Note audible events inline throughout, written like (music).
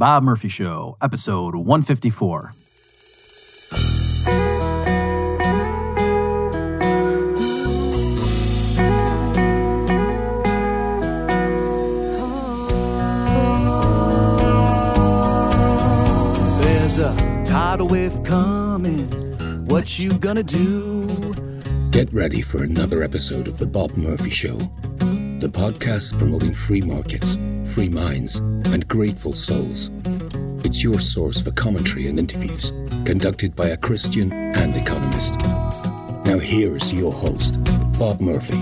Bob Murphy Show, episode 154. There's a tidal wave coming. What you gonna do? Get ready for another episode of The Bob Murphy Show, the podcast promoting free markets, free minds, and grateful souls. It's your source for commentary and interviews conducted by a Christian and economist. Now, here's your host, Bob Murphy.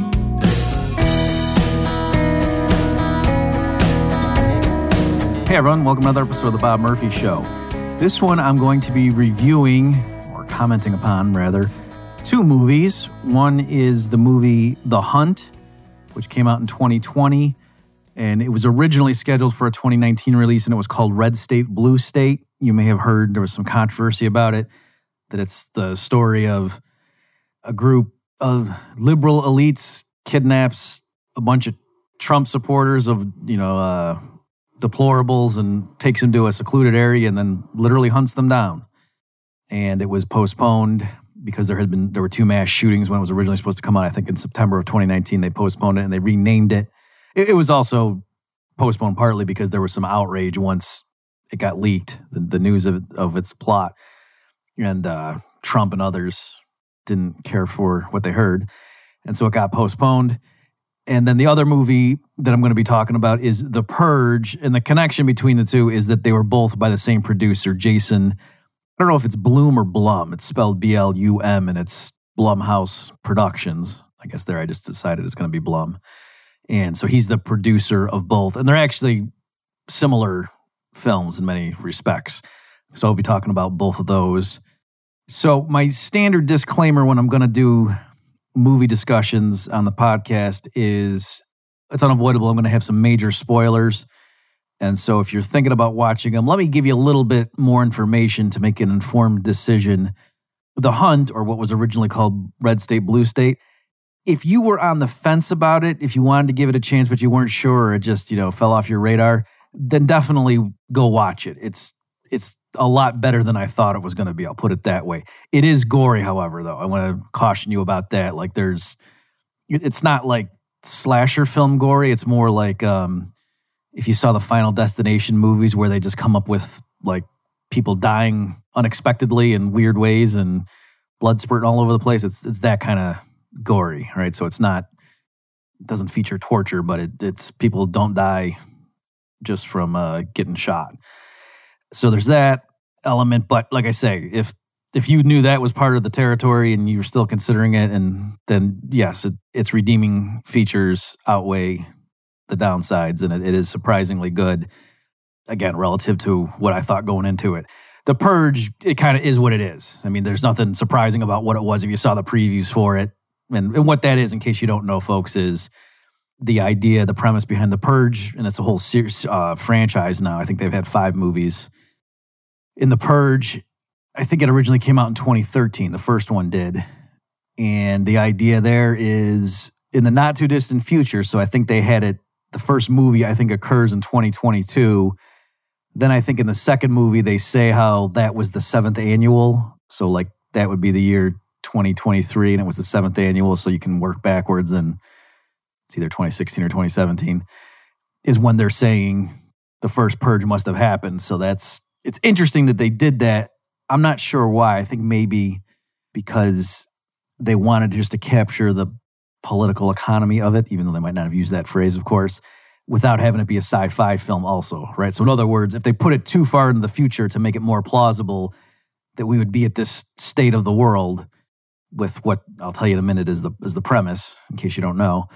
Hey everyone, welcome to another episode of the Bob Murphy Show. This one I'm going to be reviewing, or commenting upon rather, two movies. One is the movie The Hunt, which came out in 2020, and it was originally scheduled for a 2019 release, and it was called Red State, Blue State. You may have heard there was some controversy about it, that it's the story of a group of liberal elites kidnaps a bunch of Trump supporters of, you know, uh, deplorables and takes them to a secluded area and then literally hunts them down. And it was postponed because there had been there were two mass shootings when it was originally supposed to come out. I think in September of 2019 they postponed it and they renamed it. It, it was also postponed partly because there was some outrage once it got leaked, the, the news of of its plot, and uh, Trump and others didn't care for what they heard, and so it got postponed. And then the other movie that I'm going to be talking about is The Purge. And the connection between the two is that they were both by the same producer, Jason. I don't know if it's Bloom or Blum. It's spelled B L U M and it's Blumhouse Productions. I guess there I just decided it's going to be Blum. And so he's the producer of both. And they're actually similar films in many respects. So I'll be talking about both of those. So, my standard disclaimer when I'm going to do movie discussions on the podcast is it's unavoidable. I'm going to have some major spoilers. And so if you're thinking about watching them, let me give you a little bit more information to make an informed decision. The Hunt, or what was originally called Red State, Blue State, if you were on the fence about it, if you wanted to give it a chance, but you weren't sure, or it just, you know, fell off your radar, then definitely go watch it. It's it's a lot better than I thought it was going to be. I'll put it that way. It is gory, however, though. I want to caution you about that. Like, there's, it's not like slasher film gory. It's more like um, if you saw the Final Destination movies where they just come up with like people dying unexpectedly in weird ways and blood spurting all over the place. It's it's that kind of gory, right? So it's not it doesn't feature torture, but it, it's people don't die just from uh, getting shot. So there's that element. But like I say, if if you knew that was part of the territory and you were still considering it, and then yes, it, its redeeming features outweigh the downsides, and it, it is surprisingly good. Again, relative to what I thought going into it. The Purge, it kind of is what it is. I mean, there's nothing surprising about what it was if you saw the previews for it. And, and what that is, in case you don't know, folks, is the idea, the premise behind the Purge, and it's a whole series, uh, franchise now. I think they've had five movies. In the Purge, I think it originally came out in 2013. The first one did, and the idea there is in the not too distant future. So I think they had it. The first movie I think occurs in 2022. Then I think in the second movie they say how that was the seventh annual. So like that would be the year 2023, and it was the seventh annual. So you can work backwards and it's either 2016 or 2017, is when they're saying the first purge must have happened. So that's it's interesting that they did that. I'm not sure why. I think maybe because they wanted just to capture the political economy of it, even though they might not have used that phrase, of course, without having it be a sci-fi film also, right? So in other words, if they put it too far into the future to make it more plausible that we would be at this state of the world with what I'll tell you in a minute is the is the premise, in case you don't know.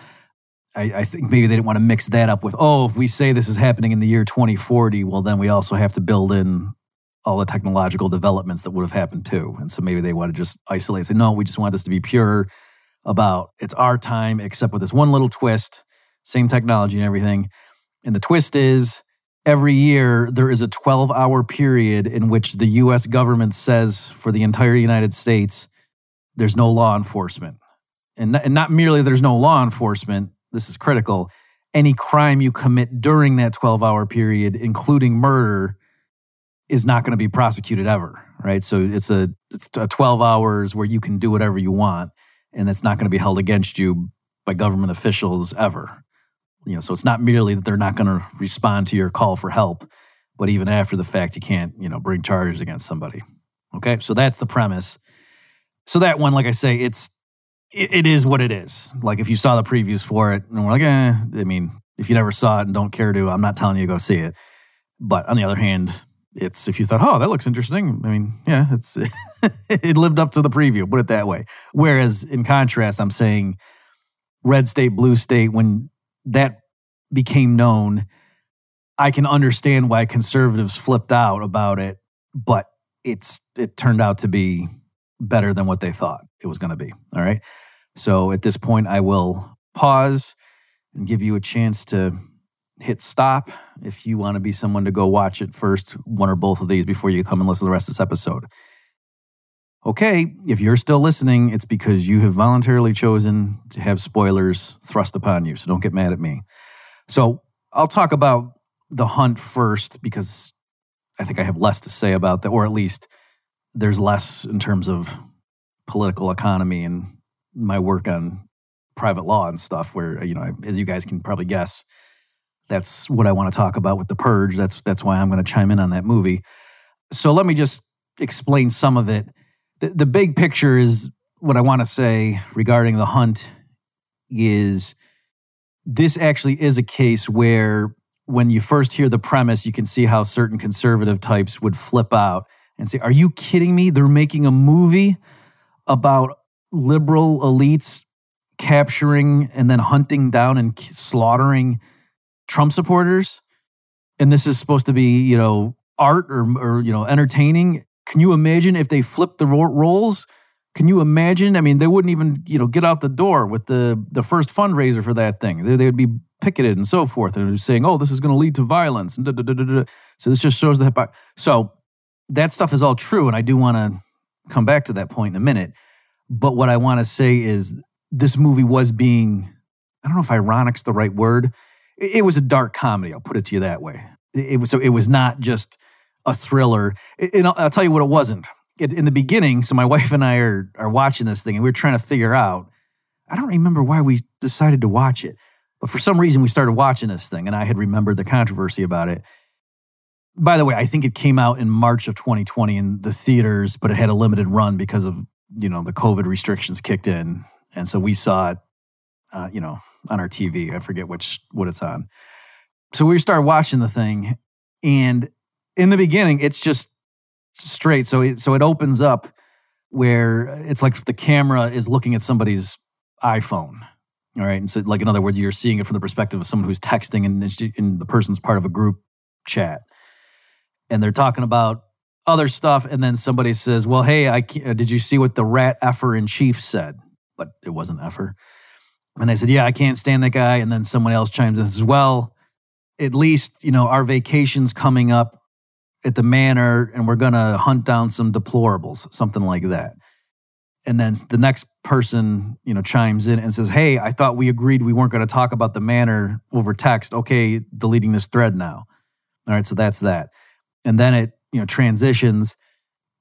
I, I, think maybe they didn't want to mix that up with, oh, if we say this is happening in the year 2040, well, then we also have to build in all the technological developments that would have happened too. And so maybe they want to just isolate, say, no, we just want this to be pure about it's our time, except with this one little twist, same technology and everything. And the twist is every year there is a 12 hour period in which the US government says for the entire United States, there's no law enforcement. And, and not merely there's no law enforcement, this is critical, any crime you commit during that 12 hour period, including murder, is not going to be prosecuted ever, right? So it's a it's a 12 hours where you can do whatever you want and it's not going to be held against you by government officials ever. You know, so it's not merely that they're not going to respond to your call for help, but even after the fact you can't, you know, bring charges against somebody. Okay? So that's the premise. So that one like I say it's it, it is what it is. Like if you saw the previews for it and we're like, eh, I mean, if you never saw it and don't care to, I'm not telling you to go see it. But on the other hand, it's if you thought, oh, that looks interesting. I mean, yeah, it's (laughs) it lived up to the preview. Put it that way. Whereas in contrast, I'm saying red state, blue state. When that became known, I can understand why conservatives flipped out about it, but it's it turned out to be better than what they thought it was going to be. All right. So at this point, I will pause and give you a chance to hit stop if you want to be someone to go watch it first, one or both of these before you come and listen to the rest of this episode. Okay, if you're still listening, it's because you have voluntarily chosen to have spoilers thrust upon you. So don't get mad at me. So I'll talk about the hunt first because I think I have less to say about that, or at least there's less in terms of political economy and my work on private law and stuff where you know as you guys can probably guess that's what I want to talk about with the purge. That's that's why I'm going to chime in on that movie. So let me just explain some of it. The, the big picture is what I want to say regarding the hunt is this actually is a case where when you first hear the premise you can see how certain conservative types would flip out and say are you kidding me? They're making a movie about liberal elites capturing and then hunting down and slaughtering Trump supporters, and this is supposed to be, you know, art or, or you know, entertaining. Can you imagine if they flipped the roles? Can you imagine? I mean, they wouldn't even, you know, get out the door with the the first fundraiser for that thing. They, they would be picketed and so forth, and saying, "Oh, this is going to lead to violence." And so this just shows the So that stuff is all true, and I do want to come back to that point in a minute. But what I want to say is this movie was being, I don't know if ironic's the right word. It, it was a dark comedy. I'll put it to you that way. It, it was so it was not just a thriller. And I'll, I'll tell you what it wasn't. It, in the beginning, so my (laughs) wife and I are are watching this thing, and we are trying to figure out. I don't remember why we decided to watch it, but for some reason we started watching this thing, and I had remembered the controversy about it. By the way, I think it came out in March of 2020 in the theaters, but it had a limited run because of you know the COVID restrictions kicked in, and so we saw it, uh, you know, on our TV. I forget which what it's on. So we start watching the thing, and in the beginning, it's just straight. So it, so it opens up where it's like the camera is looking at somebody's iPhone. All right. And so, like, in other words, you're seeing it from the perspective of someone who's texting and, and the person's part of a group chat. And they're talking about other stuff. And then somebody says, Well, hey, I, did you see what the rat effer in chief said? but it wasn't Effer. And they said, Yeah, I can't stand that guy. And then someone else chimes in as well. At least, you know, our vacation's coming up at the manor and we're going to hunt down some deplorables, something like that. And then the next person, you know, chimes in and says, Hey, I thought we agreed we weren't going to talk about the manor over text. Okay, deleting this thread now. All right, so that's that. And then it, you know, transitions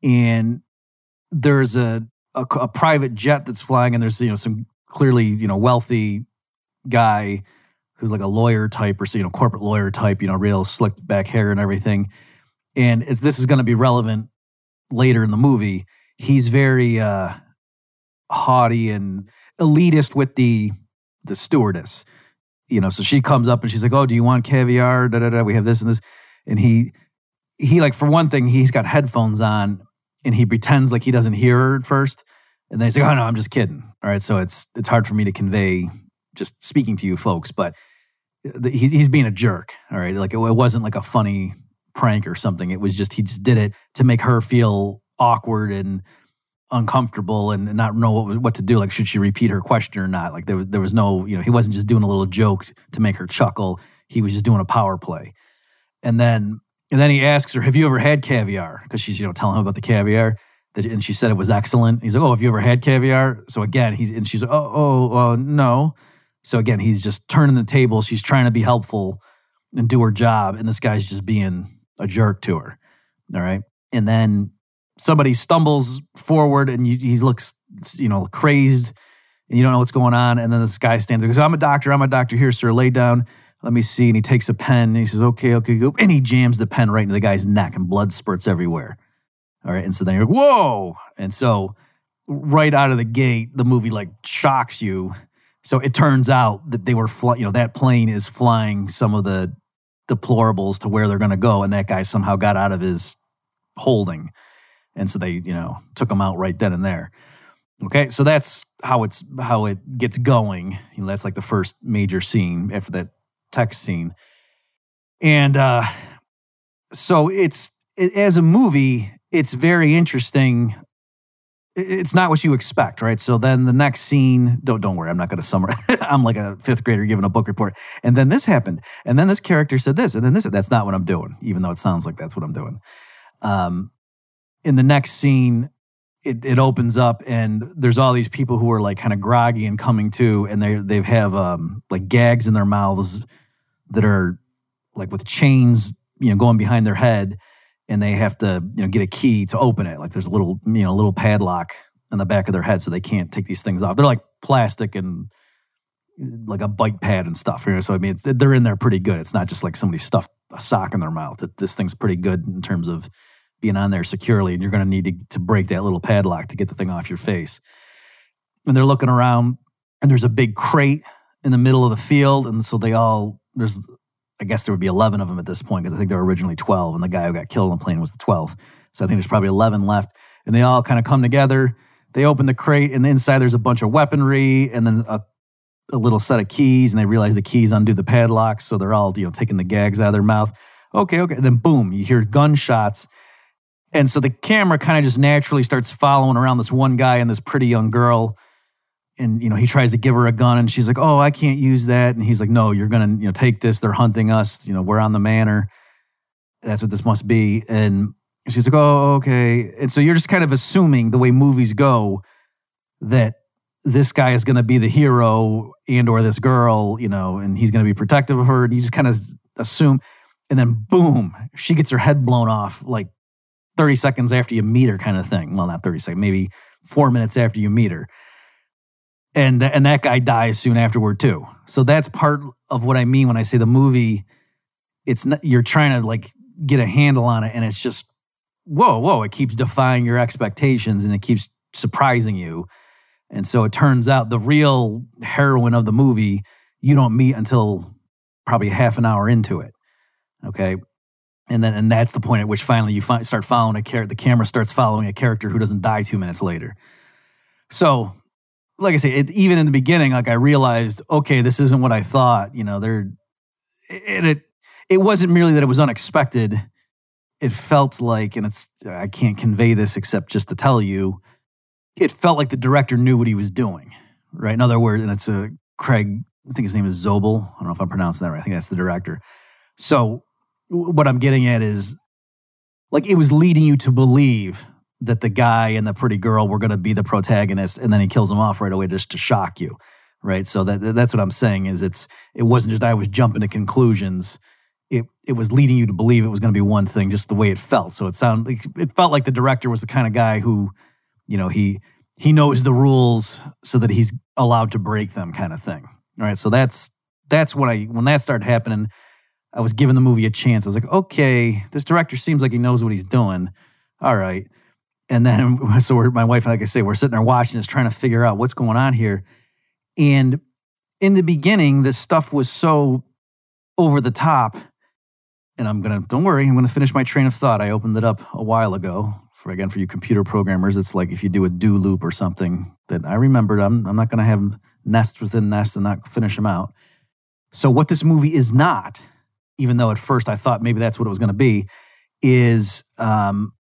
and there's a a, a private jet that's flying, and there's you know some clearly you know wealthy guy who's like a lawyer type or you know corporate lawyer type, you know, real slicked back hair and everything. And as this is going to be relevant later in the movie, he's very uh, haughty and elitist with the the stewardess. You know, so she comes up and she's like, "Oh, do you want caviar? Da da da. We have this and this." And he he like for one thing, he's got headphones on and he pretends like he doesn't hear her at first, and then he's like, "Oh no, I'm just kidding." All right, so it's it's hard for me to convey just speaking to you folks, but he's he's being a jerk. All right, like it, it wasn't like a funny prank or something. It was just he just did it to make her feel awkward and uncomfortable and not know what, what to do. Like, should she repeat her question or not? Like, there was, there was no, you know, he wasn't just doing a little joke to make her chuckle. He was just doing a power play. And then and then he asks her, Have you ever had caviar? Because she's, you know, telling him about the caviar. And she said it was excellent. He's like, Oh, have you ever had caviar? So again, he's, and she's Oh, oh, uh, no. So again, he's just turning the table. She's trying to be helpful and do her job. And this guy's just being a jerk to her. All right. And then somebody stumbles forward and you, he looks, you know, crazed and you don't know what's going on. And then this guy stands there goes, I'm a doctor. I'm a doctor. Here, sir. Lay down. Let me see. And he takes a pen and he says, okay, okay, go. And he jams the pen right into the guy's neck and blood spurts everywhere. All right. And so then you're like, whoa. And so right out of the gate, the movie like shocks you. So it turns out that they were, fly, you know, that plane is flying some of the deplorables to where they're going to go. And that guy somehow got out of his holding. And so they, you know, took him out right then and there. Okay. So that's how it's, how it gets going. You know, that's like the first major scene after that text scene. And, uh, so it's, it, as a movie, it's very interesting it's not what you expect, right? So then the next scene, don't don't worry, I'm not going to summarize. (laughs) I'm like a fifth grader giving a book report, and then this happened, and then this character said this, and then this. That's not what I'm doing, even though it sounds like that's what I'm doing. Um, in the next scene, it it opens up, and there's all these people who are like kind of groggy and coming to, and they they have um like gags in their mouths that are like with chains, you know, going behind their head and they have to you know get a key to open it. Like there's a little you know little padlock on the back of their head, so they can't take these things off. They're like plastic and like a bite pad and stuff. You know? So I mean, they're in there pretty good. It's not just like somebody stuffed a sock in their mouth. That this thing's pretty good in terms of being on there securely, and you're going to need to break that little padlock to get the thing off your face. And they're looking around, and there's a big crate in the middle of the field, and so they all there's I guess there would be 11 of them at this point because I think there were originally 12, and the guy who got killed on the plane was the 12th. So I think there's probably 11 left. And they all kind of come together. They open the crate, and inside there's a bunch of weaponry and then a, a little set of keys. And they realize the keys undo the padlocks. So they're all, you know, taking the gags out of their mouth. Okay, okay. And then boom, you hear gunshots. And so the camera kind of just naturally starts following around this one guy and this pretty young girl and you know he tries to give her a gun and she's like oh i can't use that. And he's like no you're gonna you know take this. They're hunting us. You know we're on the manor. That's what this must be. And she's like oh okay. And so you're just kind of assuming the way movies go that this guy is to be the hero and or this girl you know and he's to be protective of her. And you just kind of assume and then boom she gets her head blown off like 30 seconds after you meet her kind of thing. Well not 30 seconds maybe four minutes after you meet her and th- and that guy dies soon afterward too. So that's part of what I mean when I say the movie. It's not, you're trying to like get a handle on it, and it's just whoa, whoa! It keeps defying your expectations, and it keeps surprising you. And so it turns out the real heroine of the movie you don't meet until probably half an hour into it. Okay. And then, and that's the point at which finally you fi- start following a character. The camera starts following a character who doesn't die two minutes later. So like I say, it, even in the beginning, like I realized, okay, this isn't what I thought. You know, there, it, it, it wasn't merely that it was unexpected. It felt like, and it's, I can't convey this except just to tell you, it felt like the director knew what he was doing, right? In other words, and it's a Craig, I think his name is Zobel. I don't know if I'm pronouncing that right. I think that's the director. So what I'm getting at is like it was leading you to believe that the guy and the pretty girl were going to be the protagonist and then he kills them off right away just to shock you right? So that that's what i'm saying is it's it wasn't just i was jumping to conclusions. It it was leading you to believe it was going to be one thing just the way it felt. So it sounded it felt like the director was the kind of guy who you know he he knows the rules so that he's allowed to break them kind of thing all right? So that's that's what i when that started happening i was giving the movie a chance. I was like okay this director seems like he knows what he's doing. All right and then (laughs) so my wife and I, like I say, we're sitting there watching this, trying to figure out what's going on here. And in the beginning, this stuff was so over the top. And I'm gonna don't worry, I'm gonna finish my train of thought. I opened it up a while ago. For again, for you computer programmers, it's like if you do a do loop or something that I remembered. I'm I'm not gonna have nests within nests and not finish them out. So what this movie is not, even though at first I thought maybe that's what it was gonna be, is um,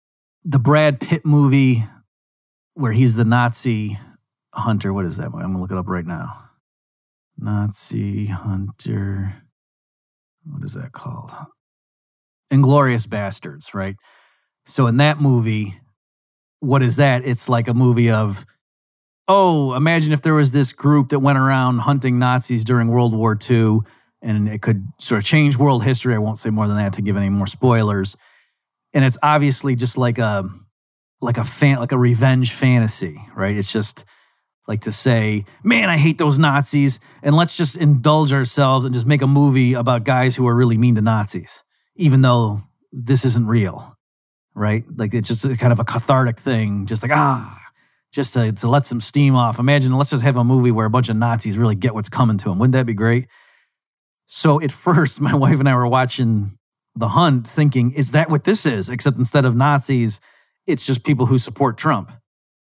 the Brad Pitt movie where he's the Nazi hunter. What is that? I'm gonna look it up right now. Nazi hunter. What is that called? Inglourious Basterds, right? So in that movie, what is that? It's like a movie of, oh, imagine if there was this group that went around hunting Nazis during World War II and it could sort of change world history. I won't say more than that to give any more spoilers and it's obviously just like a like a fan like a revenge fantasy, right? It's just like to say, man, I hate those Nazis, and let's just indulge ourselves and just make a movie about guys who are really mean to Nazis, even though this isn't real, right? Like it's just kind of a cathartic thing, just like ah, just to, to let some steam off. Imagine, let's just have a movie where a bunch of Nazis really get what's coming to them. Wouldn't that be great? So at (laughs) first, my wife and I were watching The Hunt, thinking, is that what this is? Except instead of Nazis, it's just people who support Trump.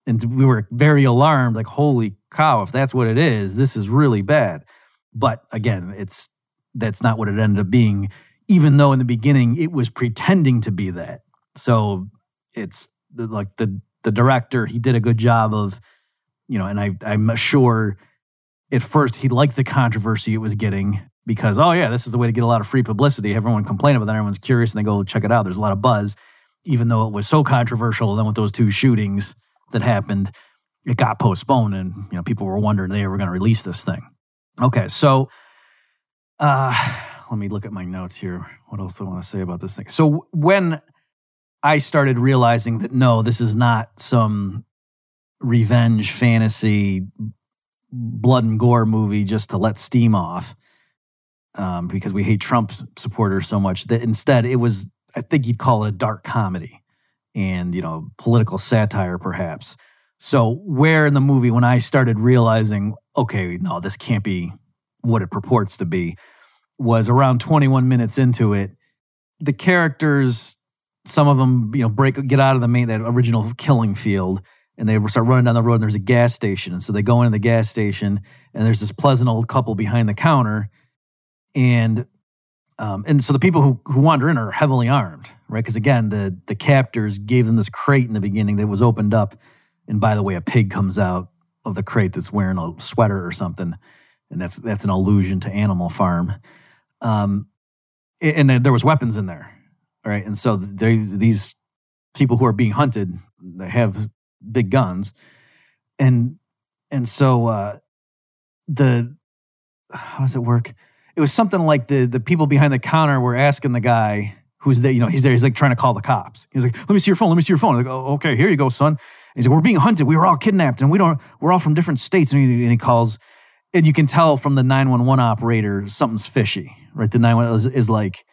And we were very alarmed like holy cow if that's what it is this is really bad. But again it's that's not what it ended up being even though in the beginning it was pretending to be that. So it's like the the director he did a good job of you know and i i'm sure at first he liked the controversy it was getting because oh yeah this is the way to get a lot of free publicity everyone complained about that everyone's curious and they go check it out there's a lot of buzz even though it was so controversial And then with those two shootings that happened, it got postponed, and you know people were wondering they were going to release this thing. Okay, so uh, let me look at my notes here. What else do I want to say about this thing? So when I started realizing that no, this is not some revenge fantasy blood and gore movie just to let steam off um, because we hate Trump supporters so much that instead it was I think you'd call it a dark comedy and you know political satire perhaps. So where in the movie when i started realizing okay no this can't be what it purports to be was around 21 minutes into it the characters some of them you know break get out of the main that original killing field and they start running down the road and there's a gas station. And so they go into the gas station and there's this pleasant old couple behind the counter and um, and so the people who, who wander in are heavily armed, right? Because again, the the captors gave them this crate in the beginning that was opened up, and by the way, a pig comes out of the crate that's wearing a sweater or something, and that's that's an allusion to Animal Farm. Um, and there was weapons in there, right? And so they, these people who are being hunted, they have big guns, and and so uh, the how does it work? It was something like the the people behind the counter were asking the guy who's there, you know, he's there, he's like trying to call the cops. He's like, let me see your phone, let me see your phone. Like, oh, okay, here you go, son. And he's like, we're being hunted. We were all kidnapped and we don't, we're all from different states. And he, and he calls, and you can tell from the 911 operator, something's fishy, right? The 911 is, is like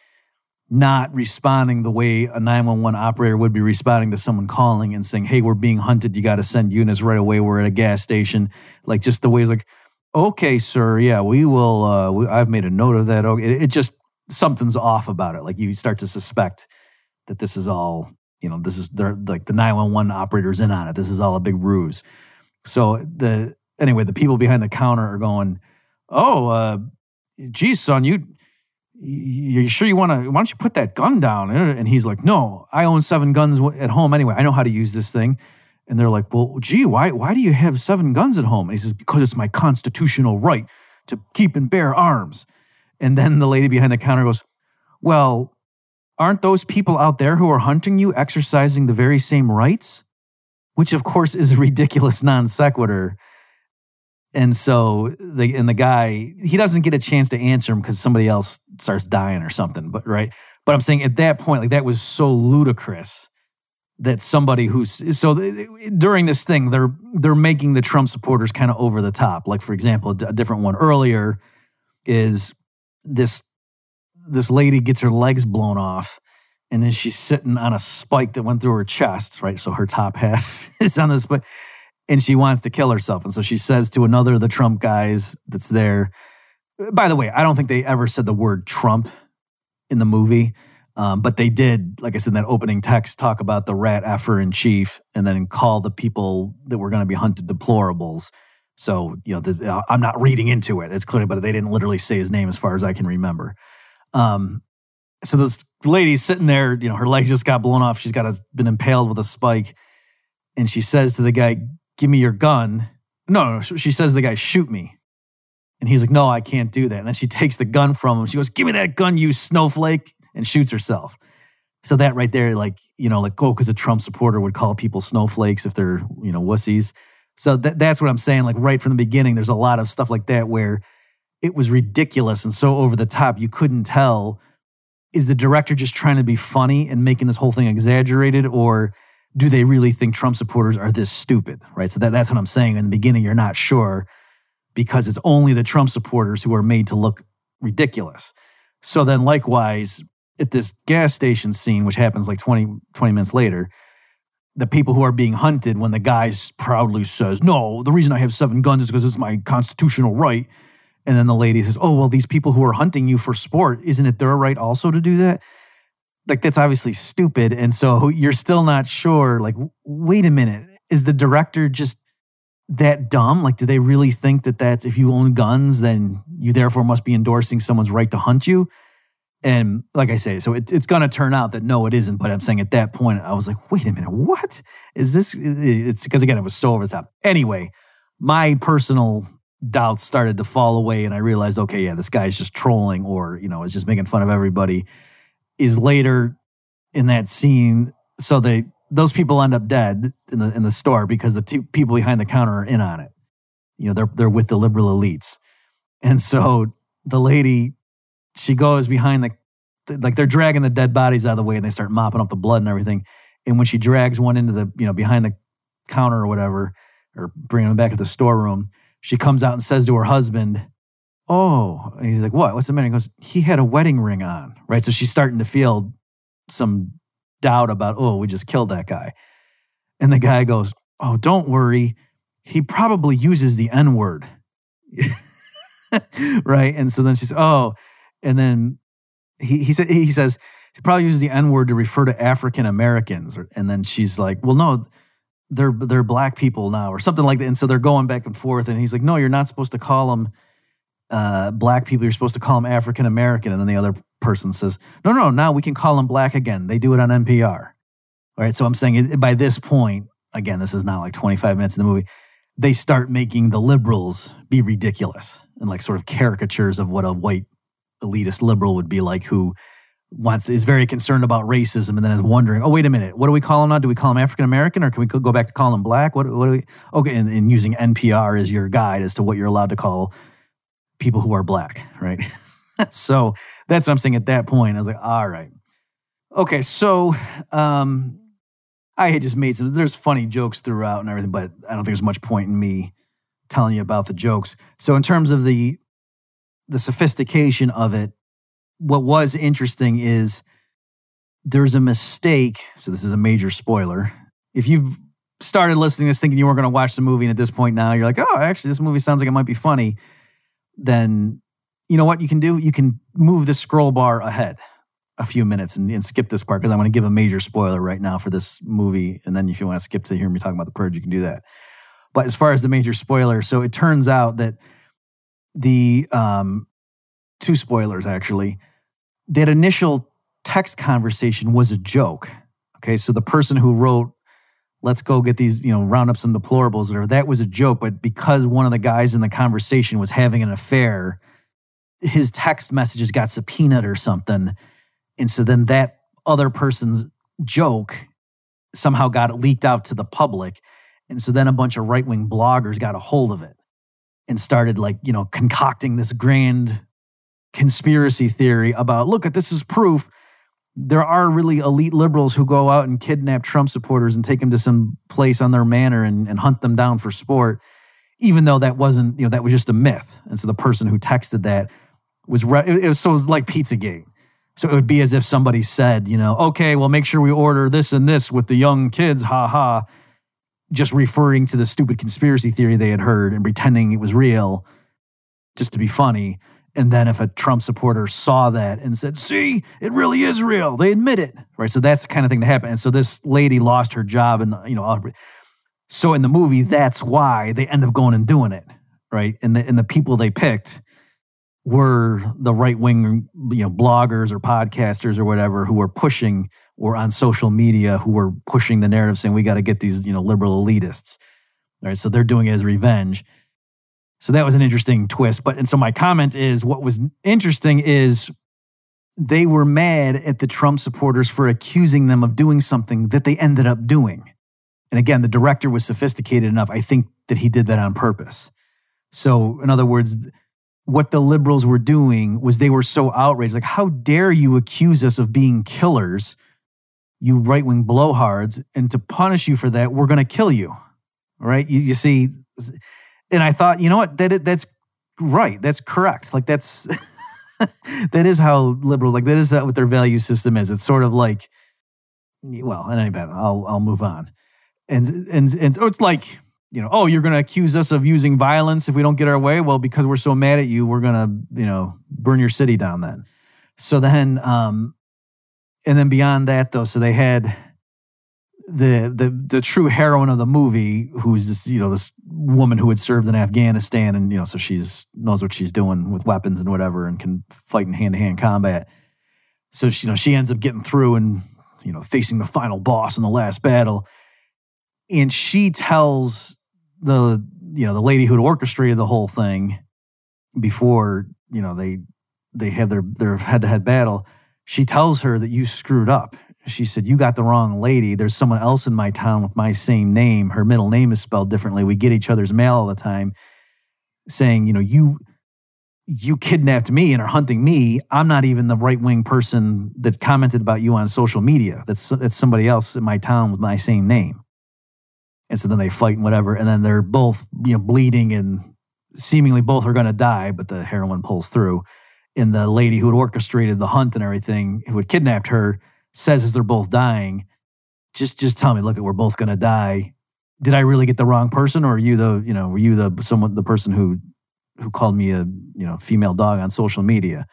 not responding the way a 911 operator would be responding to someone calling and saying, hey, we're being hunted. You got to send units right away. We're at a gas station. Like just the way he's like, okay, sir, yeah, we will. Uh, we, I've made a note of that. Okay, it, it, just something's off about it. Like you start to suspect that this is all, you know, this is they're like the nine one one operators in on it. This is all a big ruse. So the anyway, the people behind the counter are going, "Oh, uh, geez, son, you." You sure you want to? Why don't you put that gun down? And he's like, "No, I own seven guns at home anyway. I know how to use this thing." And they're like, well, gee, why, why do you have seven guns at home? And he says, because it's my constitutional right to keep and bear arms. And then the lady behind the counter goes, well, aren't those people out there who are hunting you exercising the very same rights? Which, of course, is a ridiculous non sequitur. And so the and the guy he doesn't get a chance to answer him because somebody else starts dying or something. But right, but I'm saying at that point, like that was so ludicrous that somebody who's so during this thing they're they're making the Trump supporters kind of over the top. Like for example, a different one earlier is this this lady gets her legs blown off and then she's sitting on a spike that went through her chest, right? So her top (laughs) half is on this but and she wants to kill herself. And so she says to another of the Trump guys that's there. By the way, I don't think they ever said the word Trump in the movie. Um, but they did, like I said, in that opening text, talk about the rat effer in chief and then call the people that were going to be hunted deplorables. So, you know, this, uh, I'm not reading into it. It's clear, but they didn't literally say his name as far as I can remember. Um, so this lady's sitting there, you know, her leg just got blown off. She's got a, been impaled with a spike. And she says to the guy, Give me your gun. No, no, she says to the guy, Shoot me. And he's like, No, I can't do that. And then she (laughs) takes the gun from him. She goes, Give me that gun, you snowflake and shoots herself. So that right there, like, you know, like, oh, because a Trump supporter would call people snowflakes if they're, you know, wussies. So that, that's what I'm saying. Like, right from the beginning, there's a lot of stuff like that where it was ridiculous and so over the top, you couldn't tell is the director just trying to be funny and making this whole thing exaggerated, or do they really think Trump supporters are this stupid? Right. So that, that's what I'm saying. In the beginning, you're not sure because it's only the Trump supporters who are made to look ridiculous. So then, likewise, at this gas station scene, which happens like 20, 20 minutes later, the people who are being hunted when the guy proudly says, No, the reason I have seven guns is because it's my constitutional right. And then the lady says, Oh, well, these people who are hunting you for sport, isn't it their right also to do that? Like, that's obviously stupid. And so you're still not sure. Like, wait a minute. Is the director just that dumb? Like, do they really think that that's if you own guns, then you therefore must be endorsing someone's right to hunt you? And like I say, so it, it's going to turn out that no, it isn't. But I'm saying at that point, I was like, wait a minute, what is this? It's because again, it was so over the top. Anyway, my personal doubts started to fall away, and I realized, okay, yeah, this guy's just trolling, or you know, is just making fun of everybody. Is later in that scene, so they those people end up dead in the in the store because the two people behind the counter are in on it. You know, they're they're with the liberal elites, and so the lady she goes behind the like they're dragging the dead bodies out of the way and they start mopping up the blood and everything. And when she drags one into the, you know, behind the counter or whatever, or bringing him back to the storeroom, she comes out and says to her husband, Oh, and he's like, What? What's the matter? He goes, He had a wedding ring on. Right. So she's starting to feel some doubt about, Oh, we just killed that guy. And the guy goes, Oh, don't worry. He probably uses the N word. (laughs) right. And so then she's, Oh, and then he he he says he probably uses the N word to refer to African Americans, and then she's like, well, no, they're they're black people now, or something like that. And so they're going back and forth, and he's like, no, you're not supposed to call them uh, black people. You're supposed to call them African American. And then the other person says, no, no, no, now we can call them black again. They do it on NPR. All right. So I'm saying by this point, again, this is not like 25 minutes in the movie. They start making the liberals be ridiculous and like sort of caricatures of what a white elitist liberal would be like who wants is very concerned about racism and then is wondering, oh wait a minute, what do we call him now? Do we call him African American or can we go back to calling him black? What what do we? Okay, and, and using NPR as your guide as to what you're allowed to call people who are black, right? (laughs) so that's what I'm saying. At that point, I was like, all right, okay. So um, I had just made some. There's funny jokes throughout and everything, but I don't think there's much point in me telling you about the jokes. So in terms of the the sophistication of it, what was interesting is there's a mistake. So this is a major spoiler. If you've started listening to this thinking you weren't going to watch the movie, and at this point now you're like, oh, actually, this movie sounds like it might be funny, then you know what you can do? You can move the scroll bar ahead a few minutes and, and skip this part because I want to give a major spoiler right now for this movie. And then if you want to skip to hear me talking about the purge, you can do that. But as far as the major spoiler, so it turns out that the um, two spoilers actually. That initial text conversation was a joke. Okay, so the person who wrote let's go get these, you know, round up some deplorables or that was a joke. But because one of the guys in the conversation was having an affair, his text messages got subpoenaed or something. And so then that other person's joke somehow got leaked out to the public. And so then a bunch of right wing bloggers got a hold of it and started like, you know, concocting this grand conspiracy theory about look at this is proof there are really elite liberals who go out and kidnap Trump supporters and take them to some place on their manor and, and hunt them down for sport, even though that wasn't, you know, that was just a myth. And so the person who texted that was, re- it was so it was like Pizzagate. So it would be as if somebody said, you know, okay, well, make sure we order this and this with the young kids, ha ha just referring to the stupid conspiracy theory they had heard and pretending it was real just to be funny. And then if a Trump supporter saw that and said, see, it really is real, they admit it. Right. So that's the kind of thing to happen. And so this lady lost her job and, you know, so in the movie, that's why they end up going and doing it. Right. And the, and the people they picked were the right wing, you know, bloggers or podcasters or whatever who were pushing or on social media who were pushing the narrative saying we got to get these you know liberal elitists. Right so they're doing it as revenge. So that was an interesting twist. But and so my comment is what was interesting is they were mad at the trump supporters for accusing them of doing something that they ended up doing. And again the director was sophisticated enough i think that he did that on purpose. So in other words what the liberals were doing was they were so outraged. Like, how dare you accuse us of being killers, you right wing blowhards, and to punish you for that, we're going to kill you. Right? You, you, see, and I thought, you know what? That that's right. That's correct. Like that's (laughs) that is how liberal. Like that is that what their value system is. It's sort of like, well, in any event, I'll I'll move on, and and and so it's like you know, oh, you're going to accuse us of using violence if we don't get our way. Well, because we're so mad at you, we're going to, you know, burn your city down then. So then, um, and then beyond that though, so they had the the the true heroine of the movie, who's this, you know, this woman who had served in Afghanistan, and you know, so she's knows what she's doing with weapons and whatever, and can fight in hand to hand combat. So she, you know, she ends up getting through and you know facing the final boss in the last battle, and she tells the you know the lady who orchestrated the whole thing before you know they they have their their head to head battle. She tells her that you screwed up. She said you got the wrong lady. There's someone else in my town with my same name. Her middle name is spelled differently. We get each other's mail all the time, saying you know you you kidnapped me and are hunting me. I'm not even the right wing person that commented about you on social media. That's that's somebody else in my town with my same name. And so then they fight and whatever. And then they're both, you know, bleeding and seemingly both are going to die, but the heroine pulls through. And the lady who had orchestrated the hunt and everything, who had kidnapped her, says as they're both dying, just just tell me, look, we're both to die. Did I really get the wrong person, or are you the, you know, were you the someone the person who who called me a, you know, female dog on social media?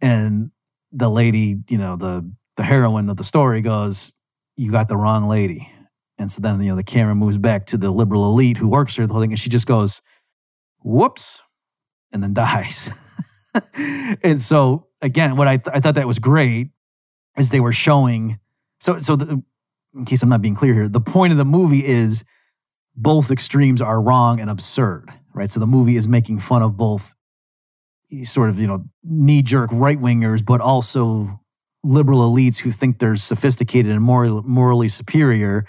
And the lady, you know, the the heroine of the story goes, "You got the wrong lady." And so then, you know, the camera moves back to the liberal elite who works her the whole thing, and she just goes, whoops, and then (laughs) dies. (laughs) and so, again, what I, th- I thought that was great is they were showing. So, so the, in case I'm not being clear here, the point of the movie is both extremes are wrong and absurd, right? So the movie is making fun of both eh, sort of, you know, knee jerk right wingers, but also liberal elites who think they're sophisticated and morally, morally superior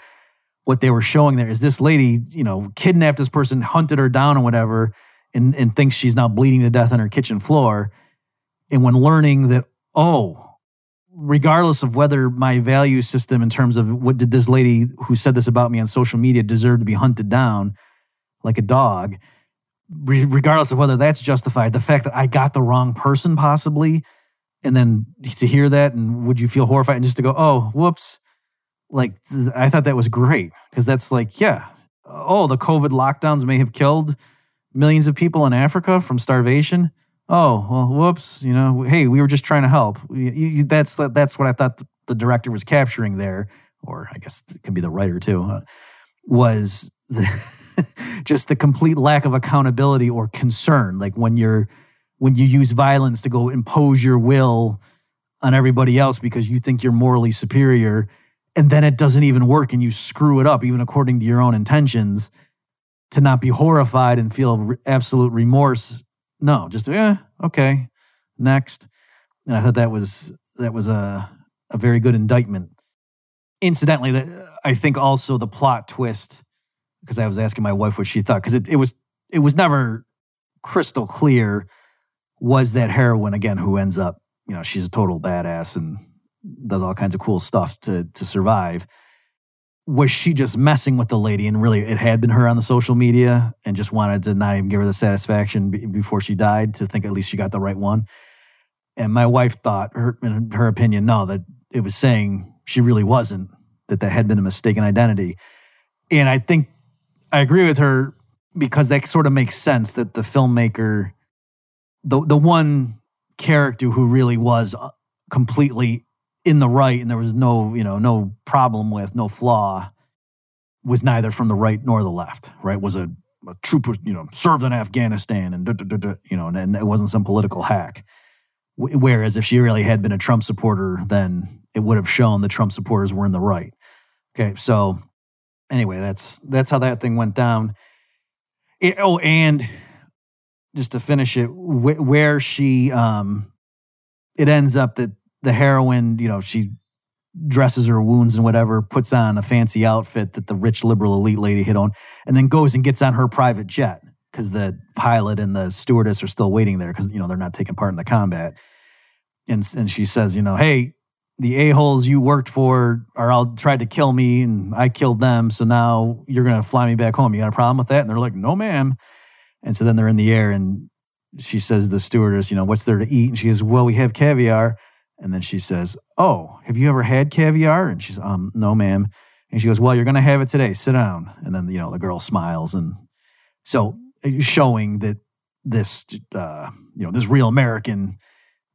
what they were showing there is this lady, you know, kidnapped this person, hunted her down and whatever, and, and thinks she's now bleeding to death on her kitchen floor. And when learning that, oh, regardless of whether my value system in terms of what did this lady who said this about me on social media deserve to be hunted down like a dog, regardless of whether that's justified, the fact that I got the wrong person possibly, and then to hear that, and would you feel horrified and just to go, oh, whoops, like I thought that was great because that's like, yeah, oh, the COVID lockdowns may have killed millions of people in Africa from starvation. Oh, well, whoops, you know, hey, we were just trying to help. That's that's what I thought the director was capturing there, or I guess it could be the writer too, uh, was the, (laughs) just the complete lack of accountability or concern. Like when you're when you use violence to go impose your will on everybody else because you think you're morally superior and then it doesn't even work and you screw it up even according to your own intentions to not be horrified and feel re- absolute remorse. No just yeah okay next. And i thought that was that was a a very good indictment. Incidentally that i think also the plot twist because i was asking my wife what she thought because it, it was it was never crystal clear was that heroine again who ends up you know she's a total badass and does all kinds of cool stuff to to survive. Was she just messing with the lady and really it had been her on the social media and just wanted to not even give her the satisfaction before she died to think at least she got the right one? And my wife thought, her, in her opinion, no, that it was saying she really wasn't, that that had been a mistaken identity. And I think I agree with her because that sort of makes sense that the filmmaker, the the one character who really was uh, completely in the right and there was no, you know, no problem with, no flaw, was neither from the right nor the left, right? Was a, a trooper, you know, served in Afghanistan and, you know, and, it wasn't some political hack. Whereas if she really had been a Trump supporter, then it would have shown the Trump supporters were in the right. Okay, so anyway, that's that's how that thing went down. It, oh, and just to finish it, wh- where she, um, it ends up that the heroine, you know, she dresses her wounds and whatever, puts on a fancy outfit that the rich liberal elite lady hit on, and then goes and gets on her private jet. because the pilot and the stewardess are still waiting there because you know they're not taking part in the combat. And and she says, you know, hey, the a holes you worked for are all tried to kill me, and I killed them. So now you're gonna fly me back home. You got a problem with that? And they're like, no, ma'am. And so then they're in the air, and she says to the stewardess, you know, what's there to eat? And she goes, well, we have caviar. And then she says, oh, have you ever had caviar? And she's, um, no, ma'am. And she goes, well, you're gonna have it today. Sit down. And then you know the girl smiles, and so uh, showing that this, uh, you know, this real American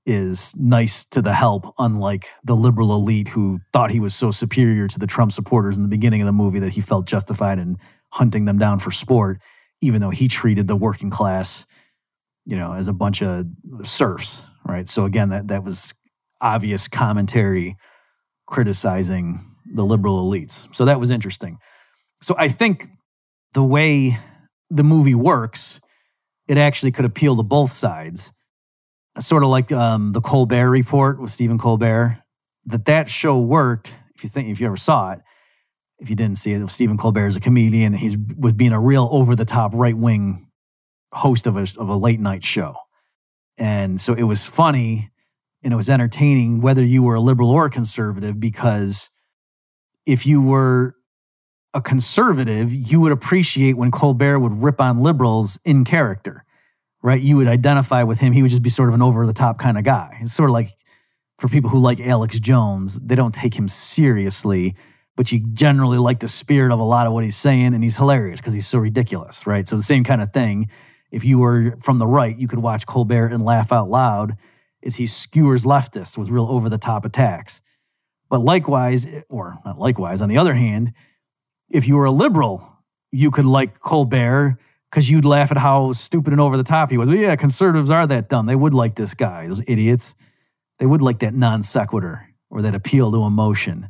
is nice to the help, unlike the liberal elite who thought he was so superior to the Trump supporters in the beginning of the movie that he felt justified in hunting them down for sport, even though he treated the working class, you know, as a bunch of serfs, right? So again, that that was obvious commentary criticizing the liberal elites. So that was interesting. So I think the way the movie works, it actually could appeal to both sides sort of like um, the Colbert Report with Stephen Colbert, that that show worked. If you think, if you ever saw it, if you didn't see it, Stephen Colbert is a comedian. He's was being a real over the top right wing host of a of a late night show, and so it was funny and it was entertaining whether you were a liberal or a conservative because if you were a conservative, you would appreciate when Colbert would rip on liberals in character right? You would identify with him. He would just be sort of an over the top kind of guy. It's sort of like for people who like Alex Jones, they don't take him seriously, but you generally like the spirit of a lot of what he's saying, and he's hilarious because he's so ridiculous, right? So the same kind of thing. If you were from the right, you could watch Colbert and laugh out loud as he skewers leftists with real over the top attacks. But likewise, or not likewise, on the other hand, if you were a liberal, you could like Colbert because you'd laugh at how stupid and over the top he was. Well, yeah, conservatives are that dumb. They would like this guy, those idiots. They would like that non sequitur or that appeal to emotion,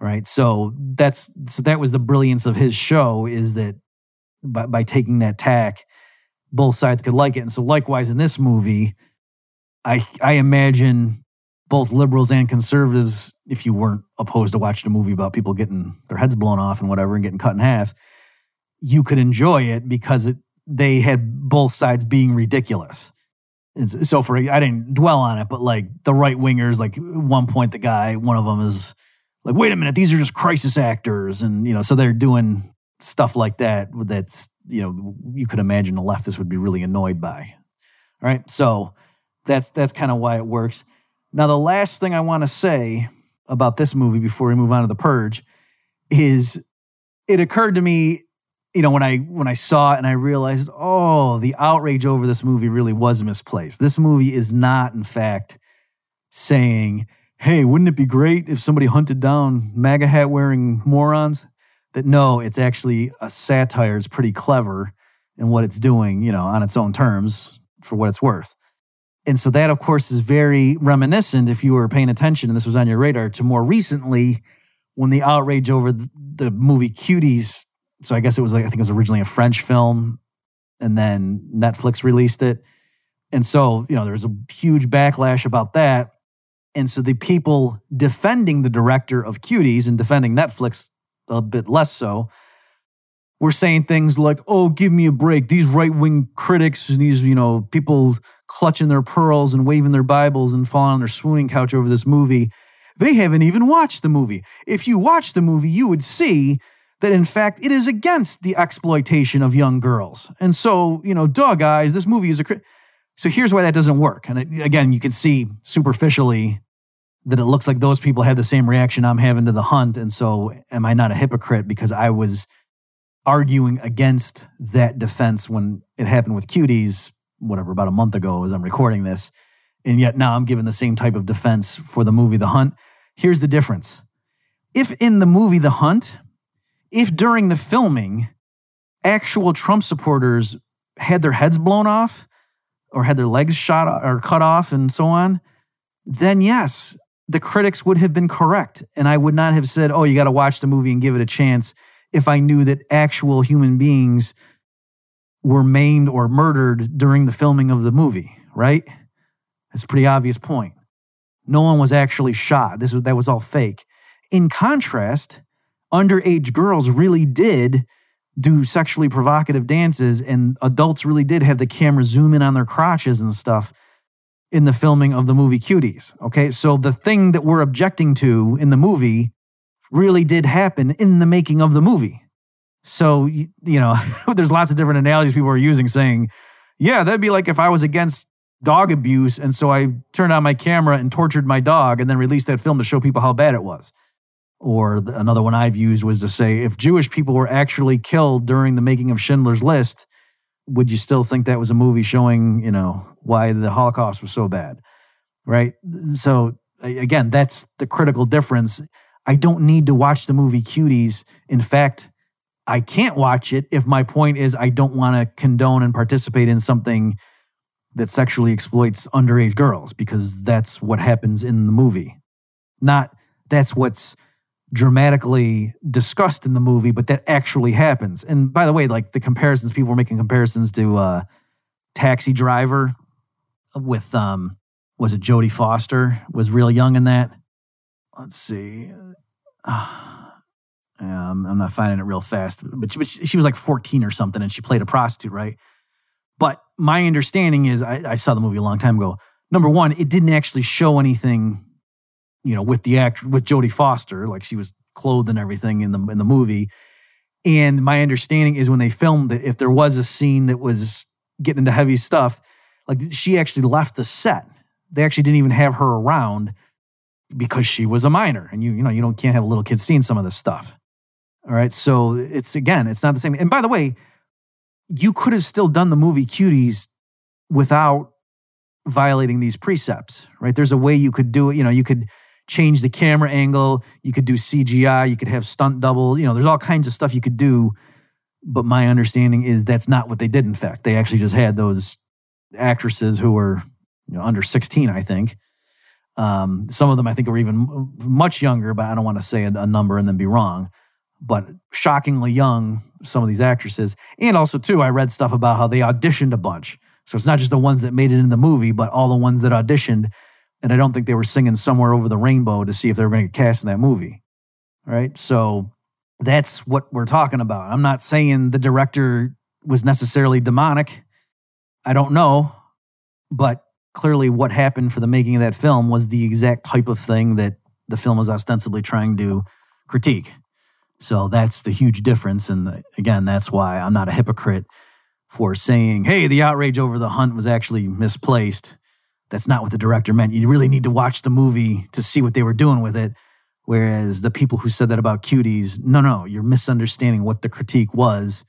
right? So that's so that was the brilliance of his show is that by, by taking that tack, both sides could like it. And so likewise in this movie, I I imagine both liberals and conservatives, if you weren't opposed to watching a movie about people getting their heads blown off and whatever and getting cut in half, you could enjoy it because it, they had both sides being ridiculous. And so for I didn't dwell on it, but like the right wingers, like one point the guy, one of them is like, wait a minute, these are just crisis actors, and you know, so they're doing stuff like that. That's you know, you could imagine the leftists would be really annoyed by. All right, so that's that's kind of why it works. Now, the last thing I want to say about this movie before we move on to the Purge is it occurred to me you know when i when i saw it and i realized oh the outrage over this movie really was misplaced. This movie is not in fact saying hey wouldn't it be great if somebody hunted down maga hat wearing morons? That no it's actually a satire. It's pretty clever in what it's doing you know on its own terms for what it's worth and so that of course is very reminiscent if you were paying attention and this was on your radar to more recently when the outrage over the, the movie cuties so I guess it was like I think it was originally a French film, and then Netflix released it, and so you know there was a huge backlash about that, and so the people defending the director of Cuties and defending Netflix a bit less so were saying things like, "Oh, give me a break! These right wing critics and these you know people clutching their pearls and waving their Bibles and falling on their swooning couch over this movie." They haven't even watched the movie. If you watch the movie, you would see that in fact it is against the exploitation of young girls. And so, you know, dog eyes, this movie is a. So here's why that doesn't work. And it, again, you can see superficially that it looks like those people had the same reaction I'm having to the hunt. And so, am I not a hypocrite because I was arguing against that defense when it happened with cuties, whatever, about a month ago as I'm recording this. And yet now I'm given the same type of defense for the movie The Hunt. Here's the difference. If in the movie The Hunt, if during the filming, actual Trump supporters had their heads blown off or had their legs shot or cut off and so on, then yes, the critics would have been correct. And I would not have said, oh, you got to watch the movie and give it a chance if I knew that actual human beings were maimed or murdered during the filming of the movie, right? That's a pretty obvious point. No one was actually shot. This was, that was all fake. In contrast, underage girls really did do sexually provocative dances, and adults really did have the camera zoom in on their crotches and stuff in the filming of the movie Cuties. Okay, so the thing that we're objecting to in the movie really did happen in the making of the movie. So, you, know, (laughs) there's lots of different analogies people are using saying, yeah, that'd be like if I was against dog abuse and so I turned on my camera and tortured my dog and then released that film to show people how bad it was. Or another one I've used was to say if Jewish people were actually killed during the making of Schindler's List, would you still think that was a movie showing, you know, why the Holocaust was so bad? Right? So again, that's the critical difference. I don't need to watch the movie Cuties. In fact, I can't watch it if my point is I don't want to condone and participate in something that sexually exploits underage girls because that's what happens in the movie. Not that's what's dramatically discussed in the movie, but that actually happens. And by the way, like the comparisons, people were making comparisons to uh, Taxi Driver with um, was it Jodie Foster was real young in that. Let's see. (sighs) Um, I'm not finding it real fast, but she, but she was like 14 or something, and she played a prostitute, right? But my understanding is, I, I saw the movie a long time ago. Number one, it didn't actually show anything, you know, with the act with Jodie Foster, like she was clothed and everything in the in the movie. And my understanding is when they filmed it, if there was a scene that was getting into heavy stuff, like she actually left the set. They actually didn't even have her around because she was a minor, and you you know you don't can't have a little kid seeing some of this stuff. All right, so it's again, it's not the same. And by the way, you could have still done the movie Cuties without violating these precepts, right? There's a way you could do it. You know, you could change the camera angle, you could do CGI, you could have stunt double, you know, there's all kinds of stuff you could do. But my understanding is that's not what they did. In fact, they actually just had those actresses who were you know, under 16, I think. Um, some of them I think were even much younger, but I don't want to say a, a number and then be wrong. But shockingly young, some of these actresses. And also, too, I read stuff about how they auditioned a bunch. So it's not just the ones that made it in the movie, but all the ones that auditioned. And I don't think they were singing somewhere over the rainbow to see if they were going to get cast in that movie. Right. So that's what we're talking about. I'm not saying the director was necessarily demonic. I don't know. But clearly, what happened for the making of that film was the exact type of thing that the film was ostensibly trying to critique. So that's the huge difference. And again, that's why I'm not a hypocrite for saying, hey, the outrage over the hunt was actually misplaced. That's not what the director meant. You really need to watch the movie to see what they were doing with it. Whereas the people who said that about cuties, no, no, you're misunderstanding what the critique was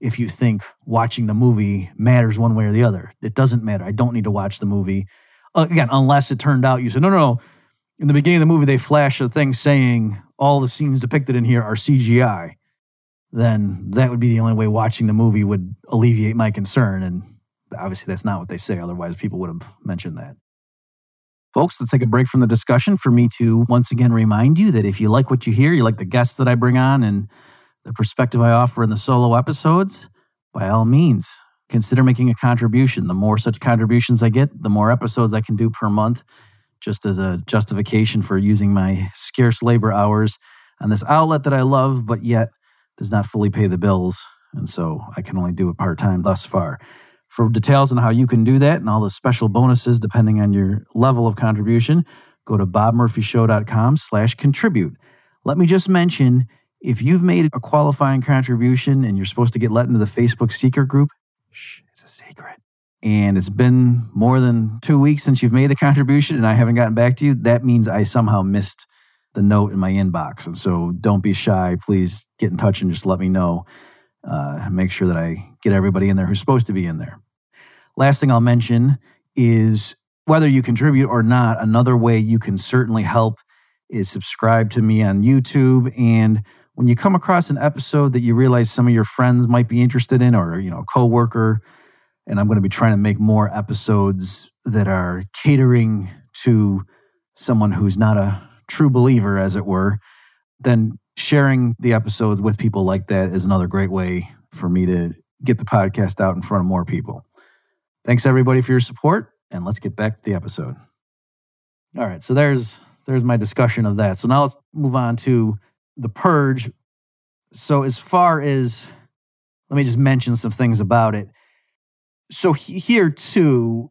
if you think watching the movie matters one way or the other. It doesn't matter. I don't need to watch the movie. Uh, again, unless it turned out you said, no, no, no. In the beginning of the movie, they flash a thing saying all the scenes depicted in here are CGI, then that would be the only way watching the movie would alleviate my concern. And obviously, that's not what they say. Otherwise, people would have mentioned that. Folks, let's take a break from the discussion for me to once again remind you that if you like what you hear, you like the guests that I bring on and the perspective I offer in the solo episodes, by all means, consider making a contribution. The more such contributions I get, the more episodes I can do per month just as a justification for using my scarce labor hours on this outlet that I love, but yet does not fully pay the bills. And so I can only do it part time thus far. For details on how you can do that and all the special bonuses depending on your level of contribution, go to bobmurphyshow.com slash contribute. Let me just mention, if you've made a qualifying contribution and you're supposed to get let into the Facebook secret group, shh, it's a secret and it's been more than two weeks since you've made the contribution and I haven't gotten back to you, that means I somehow missed the note in my inbox. And so don't be shy. Please get in touch and just let me know. Uh, make sure that I get everybody in there who's supposed to be in there. Last thing I'll mention is whether you contribute or not, another way you can certainly help is subscribe to me on YouTube. And when you come across an episode that you realize some of your friends might be interested in, or you know, a coworker, and I'm going to be trying to make more episodes that are catering to someone who's not a true believer, as it were, then sharing the episodes with people like that is another great way for me to get the podcast out in front of more people. Thanks everybody for your support, and let's get back to the episode. All right, so there's there's my discussion of that. So now let's move on to the purge. So as far as let me just mention some things about it. So he- here too,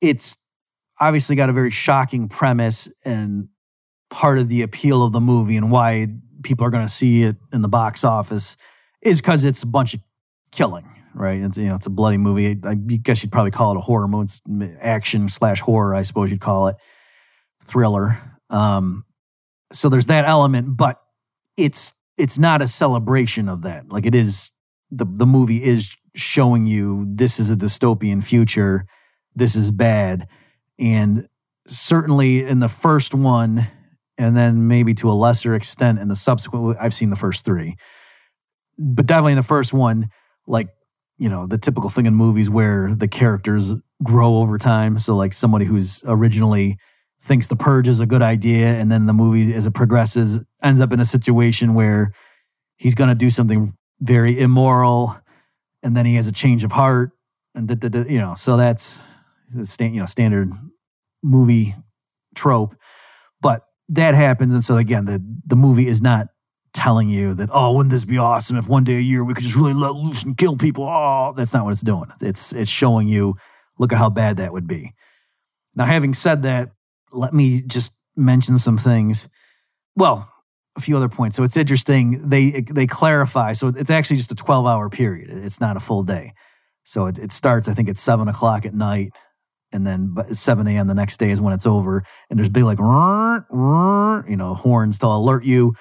it's obviously got a very shocking premise and part of the appeal of the movie and why people are going to see it in the box office is because it's a bunch of killing, right? It's you know it's a bloody movie. I guess you'd probably call it a horror movie, action slash horror, I suppose you'd call it thriller. Um, so there's that element, but it's it's not a celebration of that. Like it is the the movie is showing you this is a dystopian future. This is bad, and certainly in the first one, and then maybe to a lesser extent in the subsequent. I've seen the first three, but definitely in the first one, like you know the typical thing in movies where the characters grow over time. So like somebody who's originally thinks the purge is a good idea and then the movie as it progresses ends up in a situation where he's going to do something very immoral and then he has a change of heart and da, da, da, you know so that's the stand, you know standard movie trope. But that happens and so again the the movie is not telling you that oh wouldn't this be awesome if one day a year we could just really let loose and kill people? Oh that's not what it's doing. It's it's showing you look at how bad that would be. Now having said that let me just mention some things. Well, a few other points. So it's interesting. They they clarify. So it's actually just a 12 hour period. It's not a full day. So it, it starts, I think, at seven o'clock at night, and then 7 a.m. the next day is when it's over. And there's big like you know horns to alert you.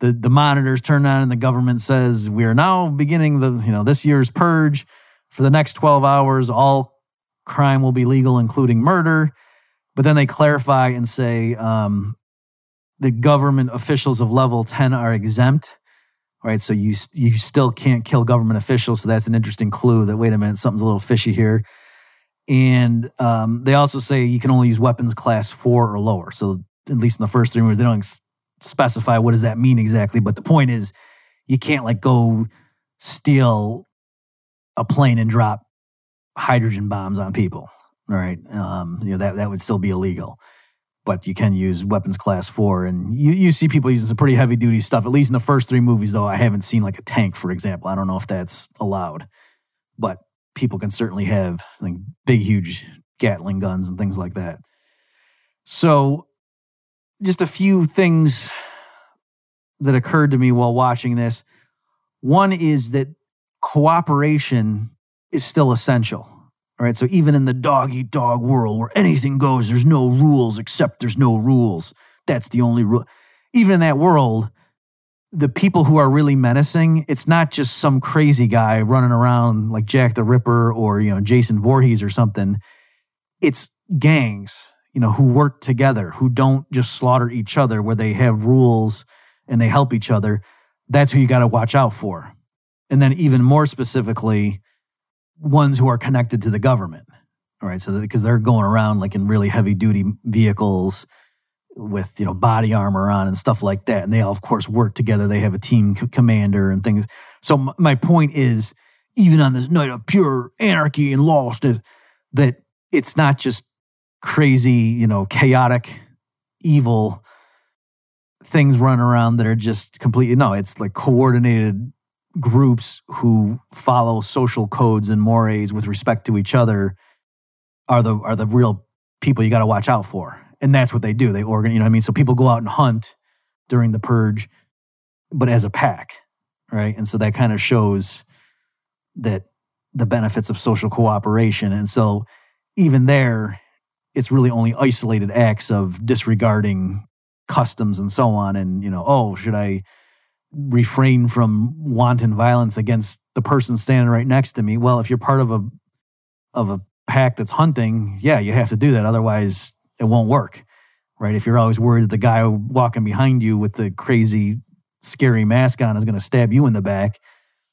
The the monitors turn on, and the government says we are now beginning the you know this year's purge. For the next 12 hours, all crime will be legal, including murder. But then they clarify and say um, the government officials of level 10 are exempt. Right. So you, you still can't kill government officials. So that's an interesting clue that, wait a minute, something's a little fishy here. And um, they also say you can only use weapons class four or lower. So at least in the first three movies, they don't specify what does that mean exactly. But the point is, you can't like go steal a plane and drop hydrogen bombs on people. Right. Um, you know, that, that would still be illegal. But you can use weapons class four. And you, you see people using some pretty heavy duty stuff. At least in the first three movies, though, I haven't seen like a tank, for example. I don't know if that's allowed. But people can certainly have like big, huge Gatling guns and things like that. So, just a few things that occurred to me while watching this. One is that cooperation is still essential. All right. So even in the dog eat dog world where anything goes, there's no rules except there's no rules. That's the only rule. Even in that world, the people who are really menacing, it's not just some crazy guy running around like Jack the Ripper or, you know, Jason Voorhees or something. It's gangs, you know, who work together, who don't just slaughter each other, where they have rules and they help each other. That's who you got to watch out for. And then even more specifically, ones who are connected to the government. All right. So because they're going around like in really heavy duty vehicles with, you know, body armor on and stuff like that. And they all, of course, work together. They have a team c- commander and things. So m- my point is, even on this night of pure anarchy and lawlessness, that it's not just crazy, you know, chaotic, evil things running around that are just completely, no, it's like coordinated groups who follow social codes and mores with respect to each other are the are the real people you got to watch out for. And that's what they do. They organize, you know what I mean? So people go out and hunt during the purge, but as a pack, right? And so that kind of shows that the benefits of social cooperation. And so even there, it's really only isolated acts of disregarding customs and so on. And, you know, oh, should I refrain from wanton violence against the person standing right next to me. Well, if you're part of a of a pack that's hunting, yeah, you have to do that. Otherwise, it won't work. Right? If you're always worried that the guy walking behind you with the crazy scary mask on is going to stab you in the back,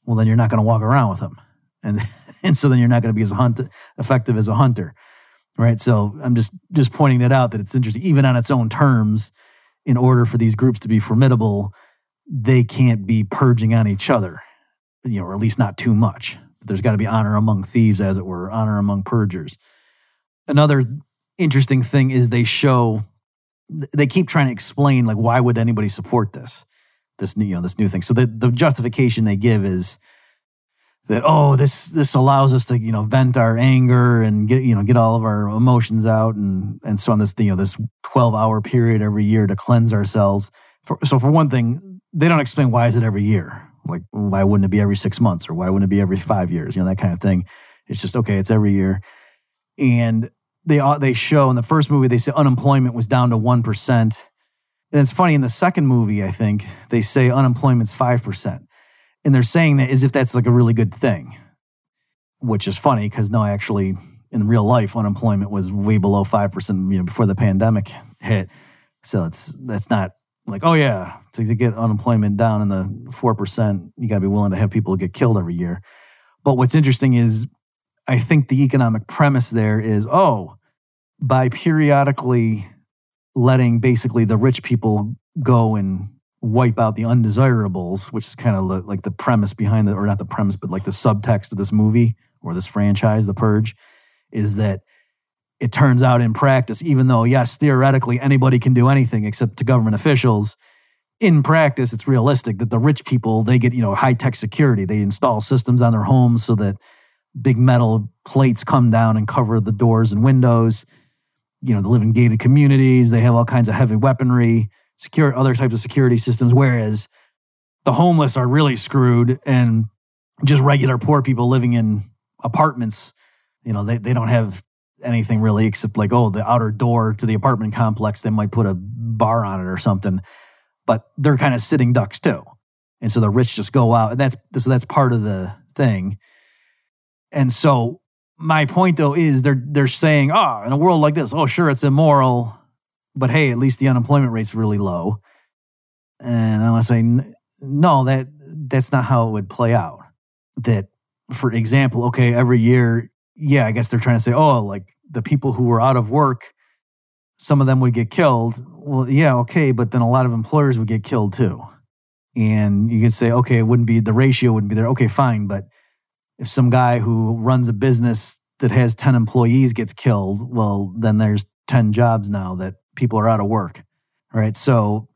well then you're not going to walk around with him. And (laughs) and so then you're not going to be as hunt effective as a hunter. Right? So I'm just just pointing that out that it's interesting even on its own terms in order for these groups to be formidable, they can't be purging on each other, you know, or at least not too much. There's got to be honor among thieves, as it were, honor among purgers. Another interesting thing is they show, they keep trying to explain, like, why would anybody support this? This new, you know, this new thing. So the, the justification they give is that oh this this allows us to you know vent our anger and get you know get all of our emotions out and and so on this you know this 12 hour period every year to cleanse ourselves for, so for one thing they don't explain why is it every year? Like why wouldn't it be every six months or why wouldn't it be every five years? You know that kind of thing. It's just okay it's every year. And they they show in the first movie they say unemployment was down to 1% and it's funny in the second movie i think they say unemployment's 5% and they're saying that as if that's like a really good thing, which is funny because no, actually, in real life, unemployment was way below five percent, you know, before the pandemic hit. So it's that's not like oh yeah, to, to get unemployment down in the four percent, you got to be willing to have people get killed every year. But what's interesting is, I think the economic premise there is oh, by periodically letting basically the rich people go and wipe out the undesirables, which is kind of like the premise behind the, or not the premise, but like the subtext of this movie or this franchise, The Purge, is that it turns out in practice, even though, yes, theoretically anybody can do anything except to government officials, in practice, it's realistic that the rich people, they get, you know, high tech security. They install systems on their homes so that big metal plates come down and cover the doors and windows. You know, they live in gated communities. They have all kinds of heavy weaponry secure other types of security systems, whereas the homeless are really screwed and just regular poor people living in apartments, you know, they, they don't have anything really except like, oh, the outer door to the apartment complex, they might put a bar on it or something. But they're kind of sitting ducks too. And so the rich just go out. And that's so that's part of the thing. And so my point though is they're they're saying, oh, in a world like this, oh sure, it's immoral but hey, at least the unemployment rate's really low. And I want to say, no, that that's not how it would play out. That, for example, okay, every year, yeah, I guess they're trying to say, oh, like the people who were out of work, some of them would get killed. Well, yeah, okay, but then a lot of employers would get killed too. And you could say, okay, it wouldn't be the ratio wouldn't be there. Okay, fine, but if some guy who runs a business that has 10 employees gets killed, well, then there's 10 jobs now that people are out of work, right? So,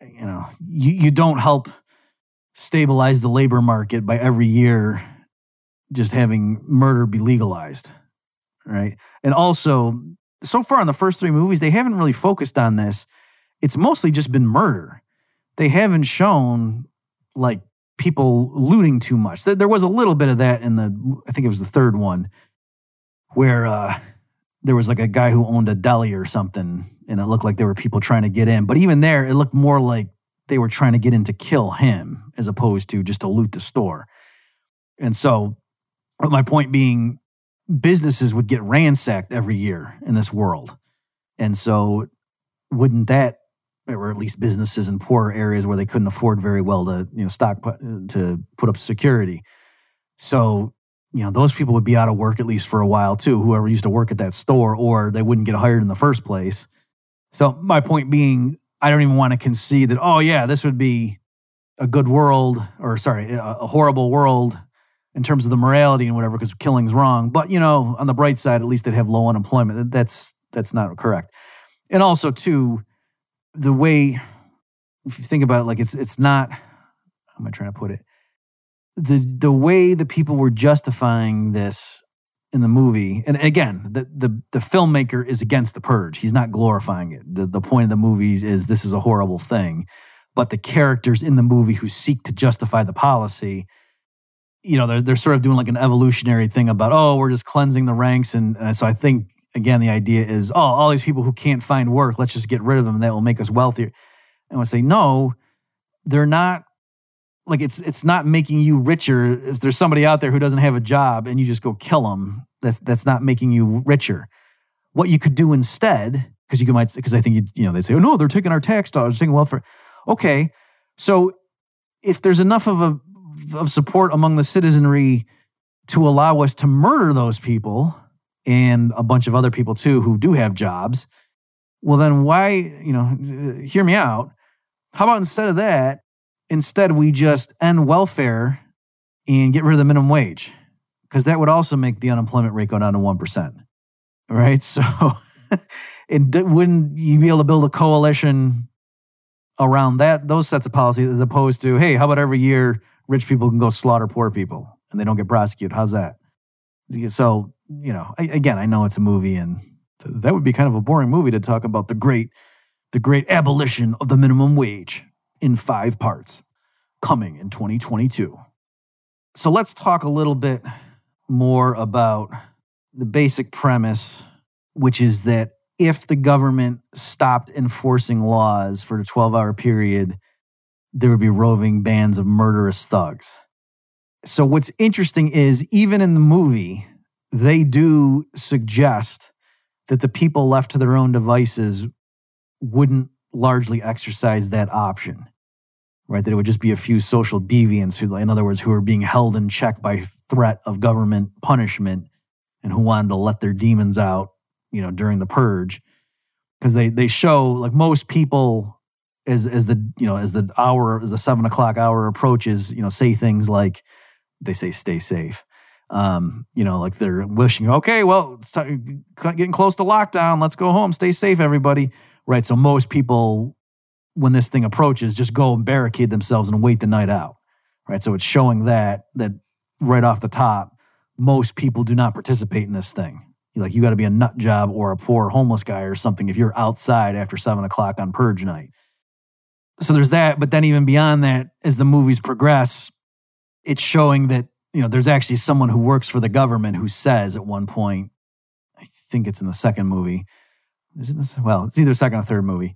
you know, you, you don't help stabilize the labor market by every year just having murder be legalized, right? And also, so far in the first three movies, they haven't really focused on this. It's mostly just been murder. They haven't shown like people looting too much. There was a little bit of that in the, I think it was the third one, where uh, there was like a guy who owned a deli or something, and it looked like there were people trying to get in. But even there, it looked more like they were trying to get in to kill him as opposed to just to loot the store. And so, my point being, businesses would get ransacked every year in this world. And so, wouldn't that, or at least businesses in poorer areas where they couldn't afford very well to, you know, stock uh, to put up security. So, you know, those people would be out of work at least for a while too, whoever used to work at that store, or they wouldn't get hired in the first place. So my point being, I don't even want to concede that, oh yeah, this would be a good world, or sorry, a, horrible world in terms of the morality and whatever, because killing's wrong. But you know, on the bright side, at least they'd have low unemployment. That's that's not correct. And also, too, the way if you think about it, like it's it's not. How am I trying to put it? The the way the people were justifying this in the movie, and again, the, the the filmmaker is against the purge. He's not glorifying it. The the point of the movies is this is a horrible thing, but the characters in the movie who seek to justify the policy, you know, they're they're sort of doing like an evolutionary thing about oh, we're just cleansing the ranks, and, and so I think again the idea is oh, all these people who can't find work, let's just get rid of them. That will make us wealthier. And I say no, they're not like it's it's not making you richer if there's somebody out there who doesn't have a job and you just go kill them that's that's not making you richer what you could do instead because you might because i think you you know they'd say oh no they're taking our tax dollars taking welfare okay so if there's enough of a of support among the citizenry to allow us to murder those people and a bunch of other people too who do have jobs well then why you know uh, hear me out how about instead of that instead we just end welfare and get rid of the minimum wage because that would also make the unemployment rate go down to 1%. Right. (laughs) So, it, wouldn't you be able to build a coalition around that, those sets of policies, as opposed to, hey, how about every year rich people can go slaughter poor people? and they don't get prosecuted. How's that? So, you know, I, again, I know it's a movie and th- that would be kind of a boring movie to talk about the great the great abolition of the minimum wage in 5 parts coming in 2022. So, let's talk a little bit more about the basic premise which is that if the government stopped enforcing laws for a 12-hour period, there would be roving bands of murderous thugs. So, what's interesting is even in the movie, they do suggest that the people left to their own devices wouldn't largely exercise that option, right? That it would just be a few social deviants who, in other words, who are being held in check by threat of government punishment and who wanted to let their demons out, you know, during the purge. Because they, they show like most people as as the you know as the hour as the seven o'clock hour approaches, you know, say things like they say stay safe. Um, you know, like they're wishing, okay, well, it's t- getting close to lockdown. Let's go home. Stay safe, everybody. Right. So most people, when this thing approaches, just go and barricade themselves and wait the night out. Right. So it's showing that that right off the top, most people do not participate in this thing. Like you got to be a nut job or a poor homeless guy or something if you're outside after seven o'clock on purge night. So there's that. But then even beyond that, as the movies progress, it's showing that you know there's actually someone who works for the government who says at one point, I think it's in the second movie, is it this? Well, it's either second or third movie,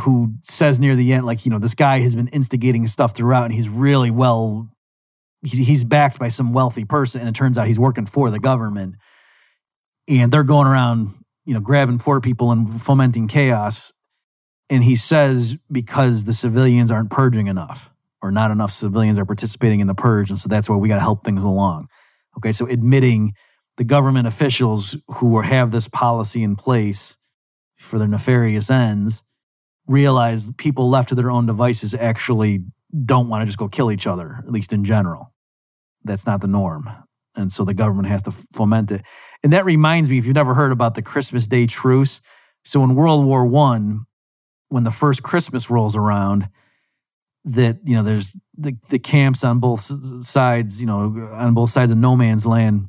who says near the end, like you know, this guy has been instigating stuff throughout, and he's really well, he's, he's backed by some wealthy person, and it turns out he's working for the government, and they're going around, you know, grabbing poor people and fomenting chaos. And he says because the civilians aren't purging enough or not enough civilians are participating in the purge. And so that's why we got to help things along. Okay. So admitting the government officials who have this policy in place for their nefarious ends realize people left to their own devices actually don't want to just go kill each other, at least in general. That's not the norm. And so the government has to foment it. And that reminds me, if you've never heard about the Christmas Day truce, so in World War One, when the first Christmas rolls around, that you know there's the the camps on both sides you know on both sides of no man's land.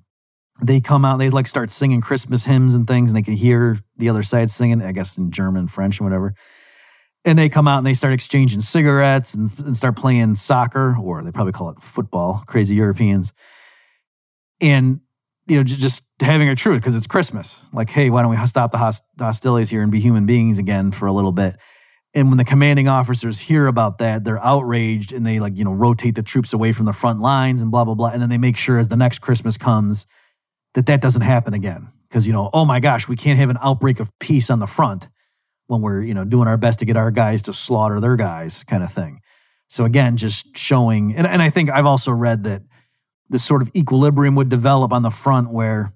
They come out they like start singing christmas hymns and things and they can hear the other side singing i guess in german french and whatever. And they come out and they start exchanging cigarettes and, and start playing soccer or they probably call it football crazy europeans. And you know just having a truth because it's christmas. Like hey why don't we stop the host- hostilities here and be human beings again for a little bit and when the commanding officers hear about that, they're outraged and they like, you know, rotate the troops away from the front lines and blah, blah, blah. And then they make sure as the next Christmas comes that that doesn't happen again. Because, you know, oh my gosh, we can't have an outbreak of peace on the front when we're, you know, doing our best to get our guys to slaughter their guys kind of thing. So again, just showing, and, and I think I've also read that this sort of equilibrium would develop on the front where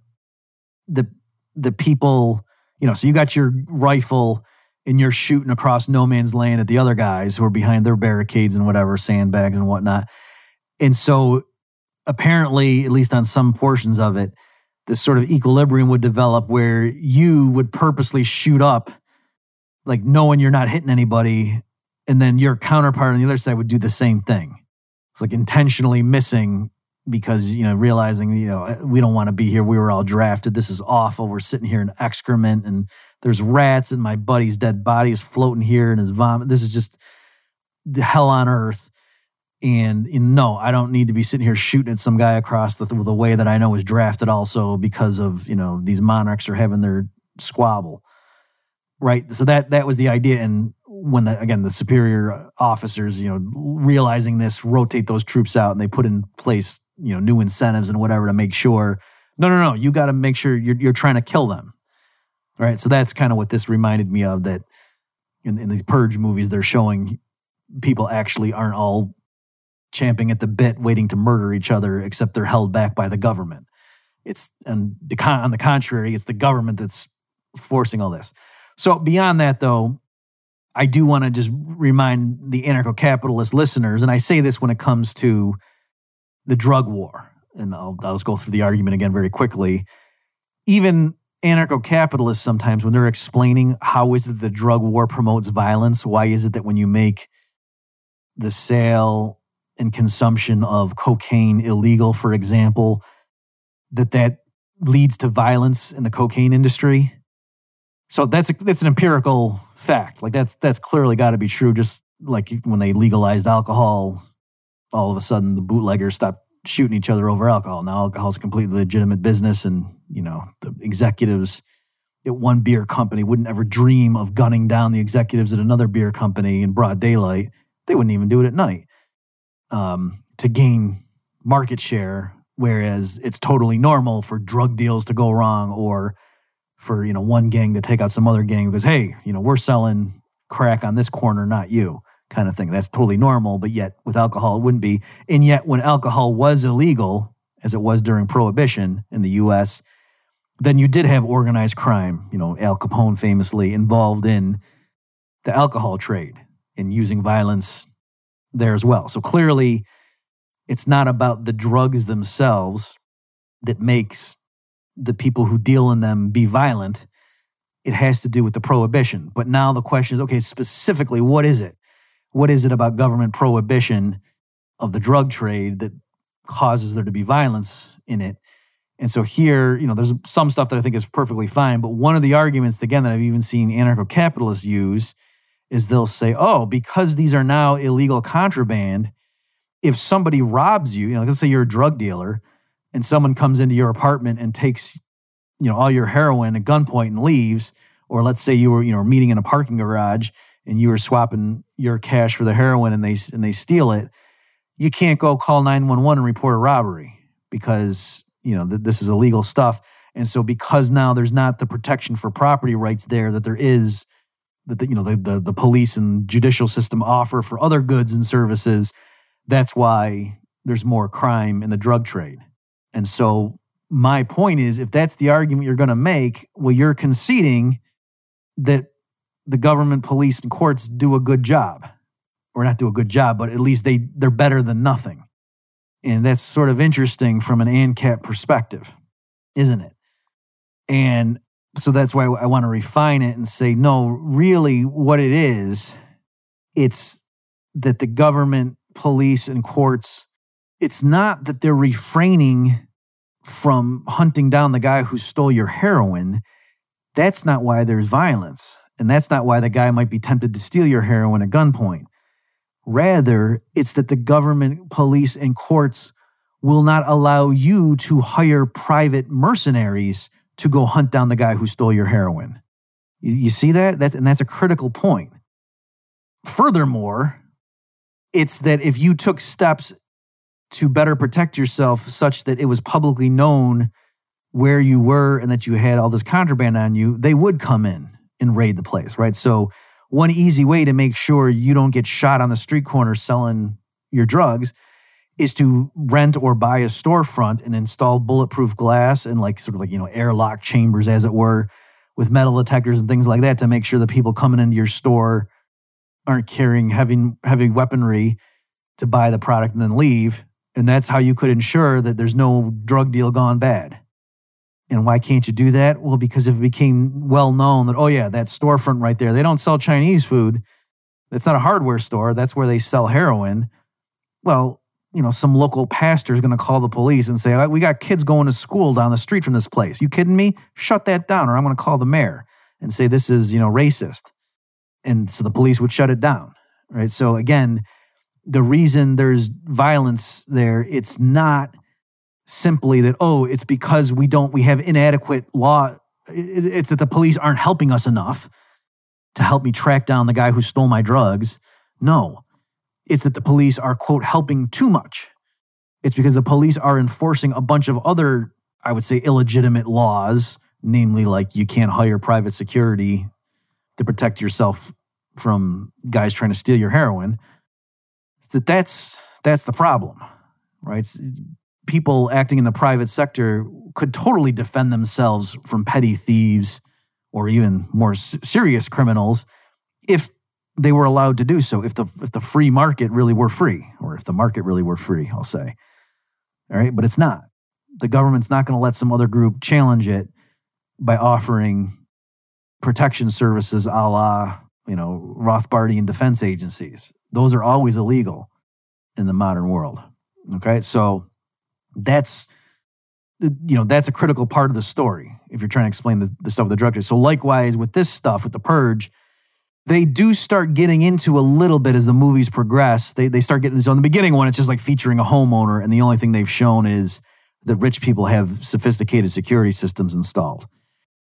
the, the people, you know, so you got your rifle and you're shooting across no man's land at the other guys who are behind their barricades and whatever, sandbags and whatnot. And so apparently, at least on some portions of it, this sort of equilibrium would develop where you would purposely shoot up, like knowing you're not hitting anybody, and then your counterpart on the other side would do the same thing. It's like intentionally missing because you know realizing you know we don't want to be here. We were all drafted. This is awful. We're sitting here in excrement and there's rats and my buddy's dead body is floating here and his vomit. This is just the hell on earth. And know, no, I don't need to be sitting here shooting at some guy across the, the way that I know is drafted also because of, you know, these monarchs are having their squabble. Right. So that that was the idea. And when the, again the superior officers, you know, realizing this, rotate those troops out and they put in place, you know, new incentives and whatever to make sure, no, no, no, you got to make sure you're you're trying to kill them right? So that's kind of what this reminded me of. That in, in these purge movies, they're showing people actually aren't all champing at the bit, waiting to murder each other, except they're held back by the government. It's and the, on the contrary, it's the government that's forcing all this. So beyond that, though, I do want to just remind the anarcho-capitalist listeners, and I say this when it comes to the drug war, and I'll, I'll just go through the argument again very quickly. Even anarcho-capitalists sometimes when they're explaining how is it the drug war promotes violence why is it that when you make the sale and consumption of cocaine illegal, for example, that that leads to violence in the cocaine industry. So that's a, that's an empirical fact. Like that's that's clearly got to be true. Just like when they legalized alcohol, all of a sudden the bootleggers stopped shooting each other over alcohol. Now alcohol is a completely legitimate business, and you know the executives at one beer company wouldn't ever dream of gunning down the executives at another beer company in broad daylight. They wouldn't even do it at night um, to gain market share, whereas it's totally normal for drug deals to go wrong or for you know one gang to take out some other gang because hey, you know we're selling crack on this corner, not you, kind of thing. That's totally normal, but yet with alcohol it wouldn't be. And yet when alcohol was illegal, as it was during Prohibition in the U.S., then you did have organized crime. You know, Al Capone famously involved in the alcohol trade and using violence there as well. So clearly, it's not about the drugs themselves that makes the people who deal in them be violent. It has to do with the prohibition. But now the question is okay, specifically, what is it? What is it about government prohibition of the drug trade that causes there to be violence in it? And so here, you know, there's some stuff that I think is perfectly fine. But one of the arguments, again, that I've even seen anarcho capitalists use is they'll say, oh, because these are now illegal contraband, if somebody robs you, you know, let's say you're a drug dealer and someone comes into your apartment and takes, you know, all your heroin at gunpoint and leaves, or let's say you were, you know, meeting in a parking garage and you were swapping your cash for the heroin and they and they steal it, you can't go call 911 and report a robbery because, you know, th- this is illegal stuff. And so because now there's not the protection for property rights there that there is that the, you know the, the the police and judicial system offer for other goods and services that's why there's more crime in the drug trade and so my point is if that's the argument you're going to make well you're conceding that the government police and courts do a good job or not do a good job but at least they they're better than nothing and that's sort of interesting from an ANCAP perspective isn't it and so that's why I want to refine it and say, no, really, what it is, it's that the government, police, and courts, it's not that they're refraining from hunting down the guy who stole your heroin. That's not why there's violence. And that's not why the guy might be tempted to steal your heroin at gunpoint. Rather, it's that the government, police, and courts will not allow you to hire private mercenaries to go hunt down the guy who stole your heroin. You, you see that? That's, and that's a critical point. Furthermore, it's that if you took steps to better protect yourself such that it was publicly known where you were and that you had all this contraband on you, they would come in and raid the place, right? So, one easy way to make sure you don't get shot on the street corner selling your drugs is to rent or buy a storefront and install bulletproof glass and like sort of like you know airlock chambers as it were with metal detectors and things like that to make sure the people coming into your store aren't carrying heavy heavy weaponry to buy the product and then leave. And that's how you could ensure that there's no drug deal gone bad and why can't you do that well because if it became well known that oh yeah that storefront right there they don't sell chinese food that's not a hardware store that's where they sell heroin well you know, some local pastor is going to call the police and say, uh, "We got kids going to school down the street from this place. You kidding me? Shut that down, or I'm going to call the mayor and say this is, you know, racist." And so the police would shut it down, right? So again, the reason there's violence there, it's not simply that oh, it's because we don't we have inadequate law. It's that the police aren't helping us enough to help me track down the guy who stole my drugs. No, it's that the police are, quote, helping too much. It's because the police are enforcing a bunch of other, I would say, illegitimate laws, namely, like you can't hire private security to protect yourself from guys trying to steal your heroin. It's that that's that's the problem, right? People acting in the private sector could totally defend themselves from petty thieves or even more serious criminals if they were allowed to do so if the if the free market really were free or if the market really were free i'll say. All right? But it's not. The government's not going to let some other group challenge it by offering protection services a la you know rothbardian defense agencies. Those are always illegal in the modern world. Okay, so that's you know that's a critical part of the story if you're trying to explain the, the stuff with the drug trade. So likewise with this stuff with the purge, they do start getting into a little bit as the movies progress. They they start getting so in the beginning one it's just like featuring a homeowner and the only thing they've shown is that rich people have sophisticated security systems installed.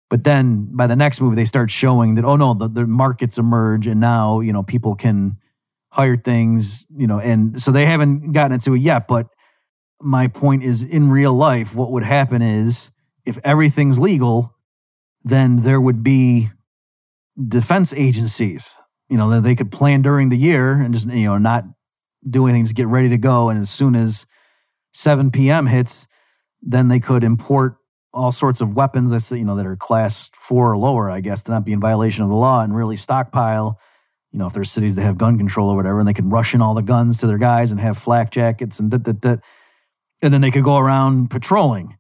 But then by the next movie they start showing that oh no the, the markets emerge and now you know people can hire things you know and so they haven't gotten into it yet but my point is in real life what would happen is if everything's legal then there would be defense agencies you know that they could plan during the year and just you know not do anything to get ready to go. And as soon as 7 p.m hits then they could import all sorts of weapons I say, you know that are class 4 or lower I guess to not be in violation of the law and really stockpile you know if there's cities that have gun control or whatever and they can rush in all the guns to their guys and have flak jackets and that that that and then they could go around patrolling.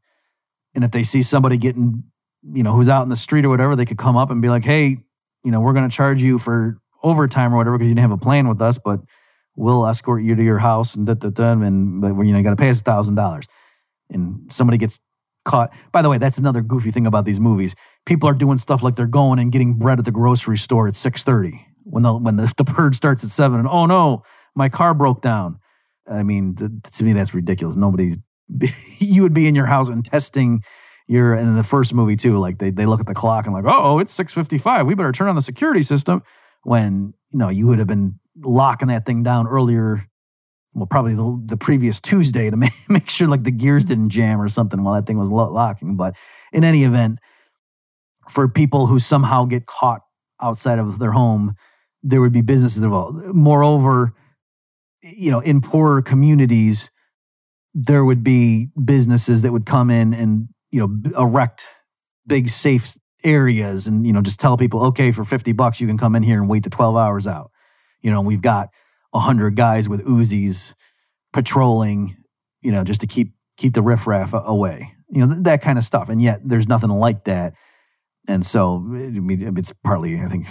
And if they see somebody getting you know who's out in the street or whatever they could come up and be like hey you know we're going to charge you for overtime or whatever because you didn't have a plan with us but we'll escort you to your house and da, da, da, and but you know you got to pay us a thousand dollars. And somebody gets caught. By the way that's another goofy thing about these movies. People are doing stuff like they're going and getting bread at the grocery store at 6.30 when the when the, (laughs) the purge starts at 7 and oh no my car broke down i mean to me that's ridiculous. Nobody (laughs) you would be in your house and testing your and in the first movie too like they, they look at the clock and like oh it's 6.55 we better turn on the security system when you know you would have been locking that thing down earlier well probably the, the previous tuesday to (laughs) make, make sure like the gears didn't jam or something while that thing was lo- locking. But in any event for people who somehow get caught outside of their home there would be businesses involved moreover you know in poorer communities there would be businesses that would come in and you know erect big safe areas and you know just tell people okay for 50 bucks you can come in here and wait the 12 hours out. You know we've got 100 guys with uzis patrolling you know just to keep keep the riffraff away you know th- that kind of stuff and yet there's nothing like that. And so I mean, it's partly i think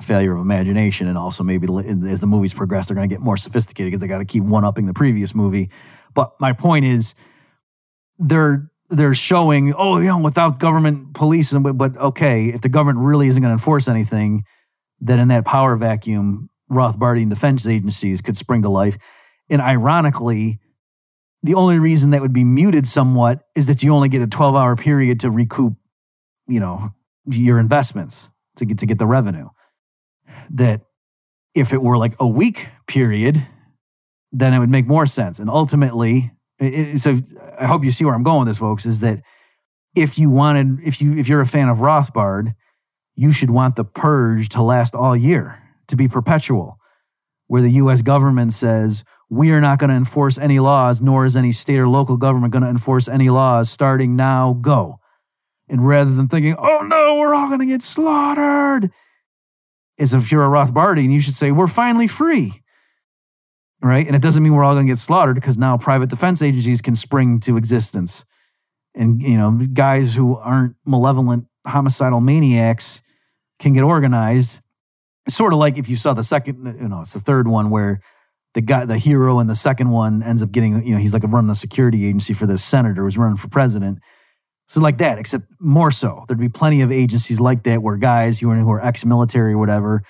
a failure of imagination and also maybe as the movies progress they're going to get more sophisticated because they got to keep one upping the previous movie. But my point is they're they're showing oh you know without government police and but okay if the government really isn't going to enforce anything then in that power vacuum rothbardian defense agencies could spring to life. And ironically the only reason that would be muted somewhat is that you only get a 12 hour period to recoup you know your investments to get to get the revenue that if it were like a week period then it would make more sense. And ultimately it, so i hope you see where i'm going with this folks is that if you wanted if you if you're a fan of rothbard you should want the purge to last all year to be perpetual where the us government says we are not going to enforce any laws nor is any state or local government going to enforce any laws. Starting now go. And rather than thinking oh no we're all going to get slaughtered is if you're a rothbardian you should say we're finally free right? And it doesn't mean we're all going to get slaughtered because now private defense agencies can spring to existence, and you know, guys who aren't malevolent homicidal maniacs can get organized. It's sort of like if you saw the second, you know, it's the third one where the guy, the hero in the second one ends up getting, you know, he's like running a security agency for this senator who's running for president. So like that, except more so. There'd be plenty of agencies like that where guys who are, who are ex-military or whatever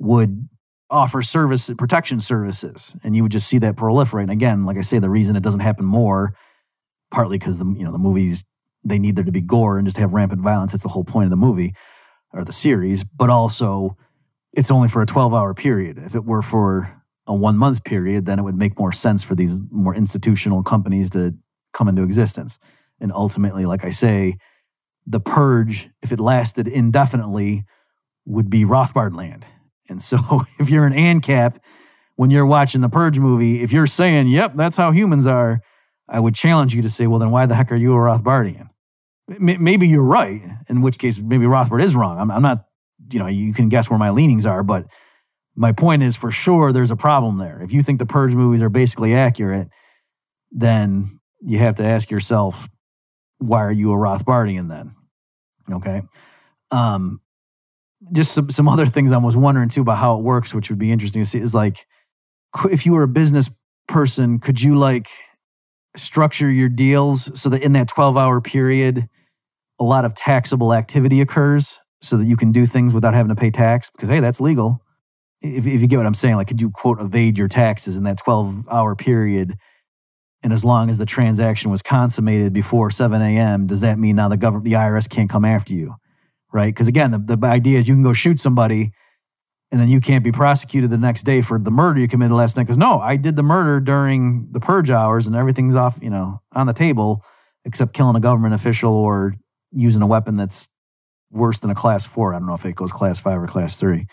would offer service protection services and you would just see that proliferate. And again like i say the reason it doesn't happen more partly because the you know the movies they need there to be gore and just have rampant violence. That's the whole point of the movie or the series. But also it's only for a 12 hour period. If it were for a one month period then it would make more sense for these more institutional companies to come into existence and ultimately like i say the purge if it lasted indefinitely would be rothbard land and so (laughs) if you're an ANCAP, when you're watching the Purge movie, if you're saying, yep, that's how humans are, I would challenge you to say, well, then why the heck are you a Rothbardian? Maybe you're right, in which case maybe Rothbard is wrong. I'm, I'm not, you know, you can guess where my leanings are, but my point is for sure there's a problem there. If you think the Purge movies are basically accurate, then you have to ask yourself, why are you a Rothbardian then? Okay. Um, just some, some other things I was wondering too about how it works, which would be interesting to see is like if you were a business person, could you like structure your deals so that in that 12 hour period, a lot of taxable activity occurs so that you can do things without having to pay tax? Because, hey, that's legal. If, if you get what I'm saying, like, could you quote evade your taxes in that 12 hour period? And as long as the transaction was consummated before 7 a.m., does that mean now the government, the IRS can't come after you? Right? Because again, the, the idea is you can go shoot somebody and then you can't be prosecuted the next day for the murder you committed last night because no i did the murder during the purge hours and everything's off you know on the table except killing a government official or using a weapon that's worse than a class four i don't know if it goes class five or class three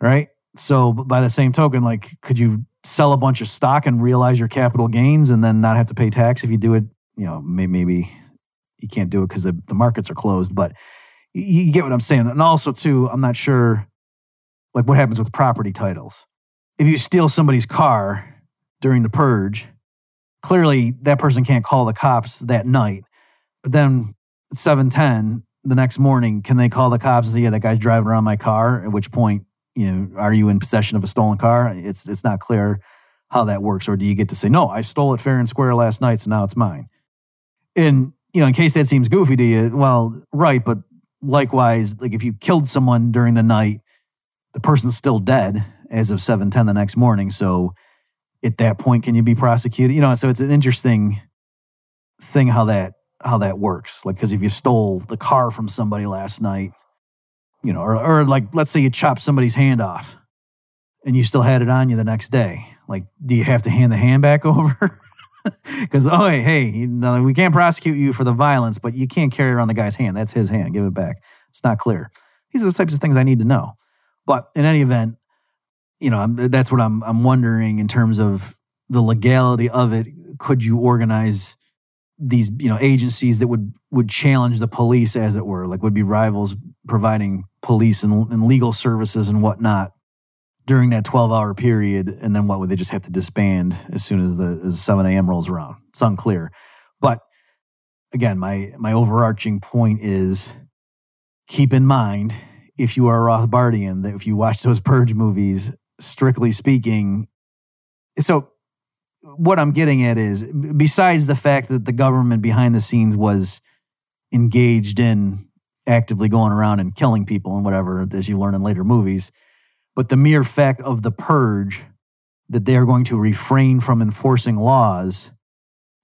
right so by the same token like could you sell a bunch of stock and realize your capital gains and then not have to pay tax if you do it you know maybe, maybe you can't do it because the, the markets are closed but you, you get what i'm saying and also too i'm not sure like what happens with property titles. If you steal somebody's car during the purge, clearly that person can't call the cops that night. But then 710 the next morning, can they call the cops and say, yeah, that guy's driving around my car? At which point, you know, are you in possession of a stolen car? It's it's not clear how that works. Or do you get to say, no, I stole it fair and square last night, so now it's mine? And, you know, in case that seems goofy to you, well, right, but likewise, like if you killed someone during the night the person's still dead as of 710 the next morning. So at that point, can you be prosecuted? You know, so it's an interesting thing how that how that works. Like, because if you stole the car from somebody last night, you know, or, or like let's say you chop somebody's hand off and you still had it on you the next day. Like, do you have to hand the hand back (laughs) over? Because oh hey, hey, we can't prosecute you for the violence, but you can't carry around the guy's hand. That's his hand. Give it back. It's not clear. These are the types of things I need to know. But in any event, you know, that's what I'm I'm wondering in terms of the legality of it. Could you organize these you know agencies that would would challenge the police, as it were, like would be rivals providing police and, and legal services and whatnot during that 12 hour period, and then what would they just have to disband as soon as the as 7 a.m. rolls around? It's unclear. But again, my my overarching point is keep in mind if you are a Rothbardian, that if you watch those (laughs) Purge movies, strictly speaking, so what I'm getting at is besides the fact that the government behind the scenes was engaged in actively going around and killing people and whatever, as you learn in later movies, but the mere fact of the purge that they are going to refrain from enforcing laws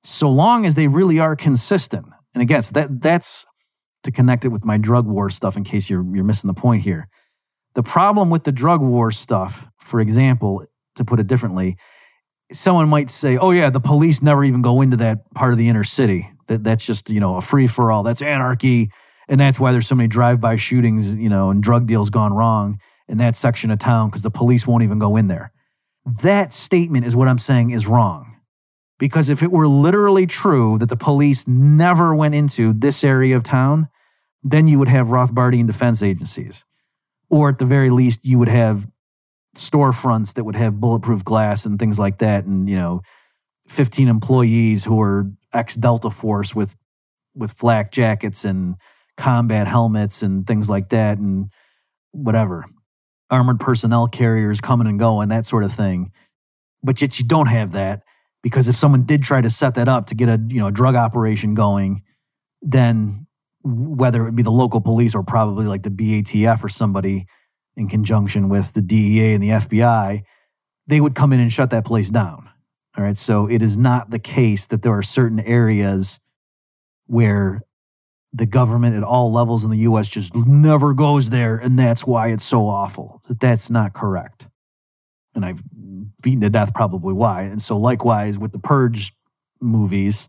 so long as they really are consistent. And again, so that that's to connect it with my drug war stuff in case you're you're missing the point here. The problem with the drug war stuff, for example, to put it differently, someone might say, "Oh yeah, the police never even go into that part of the inner city. That that's just, you know, a free for all. That's anarchy." And that's why there's so many drive-by shootings, you know, and drug deals gone wrong in that section of town because the police won't even go in there. That statement is what I'm saying is wrong. Because if it were literally true that the police never went into this area of town, then you would have Rothbardian defense agencies. Or at the very least, you would have storefronts that would have bulletproof glass and things like that. And, you know, 15 employees who are ex Delta Force with, with flak jackets and combat helmets and things like that and whatever. Armored personnel carriers coming and going, that sort of thing. But yet you don't have that because if someone did try to set that up to get a you know drug operation going, then whether it be the local police or probably like the BATF or somebody in conjunction with the DEA and the FBI, they would come in and shut that place down. All right. So it is not the case that there are certain areas where the government at all levels in the US just never goes there. And that's why it's so awful. That that's not correct. And I've beaten to death probably why. And so likewise with the Purge movies,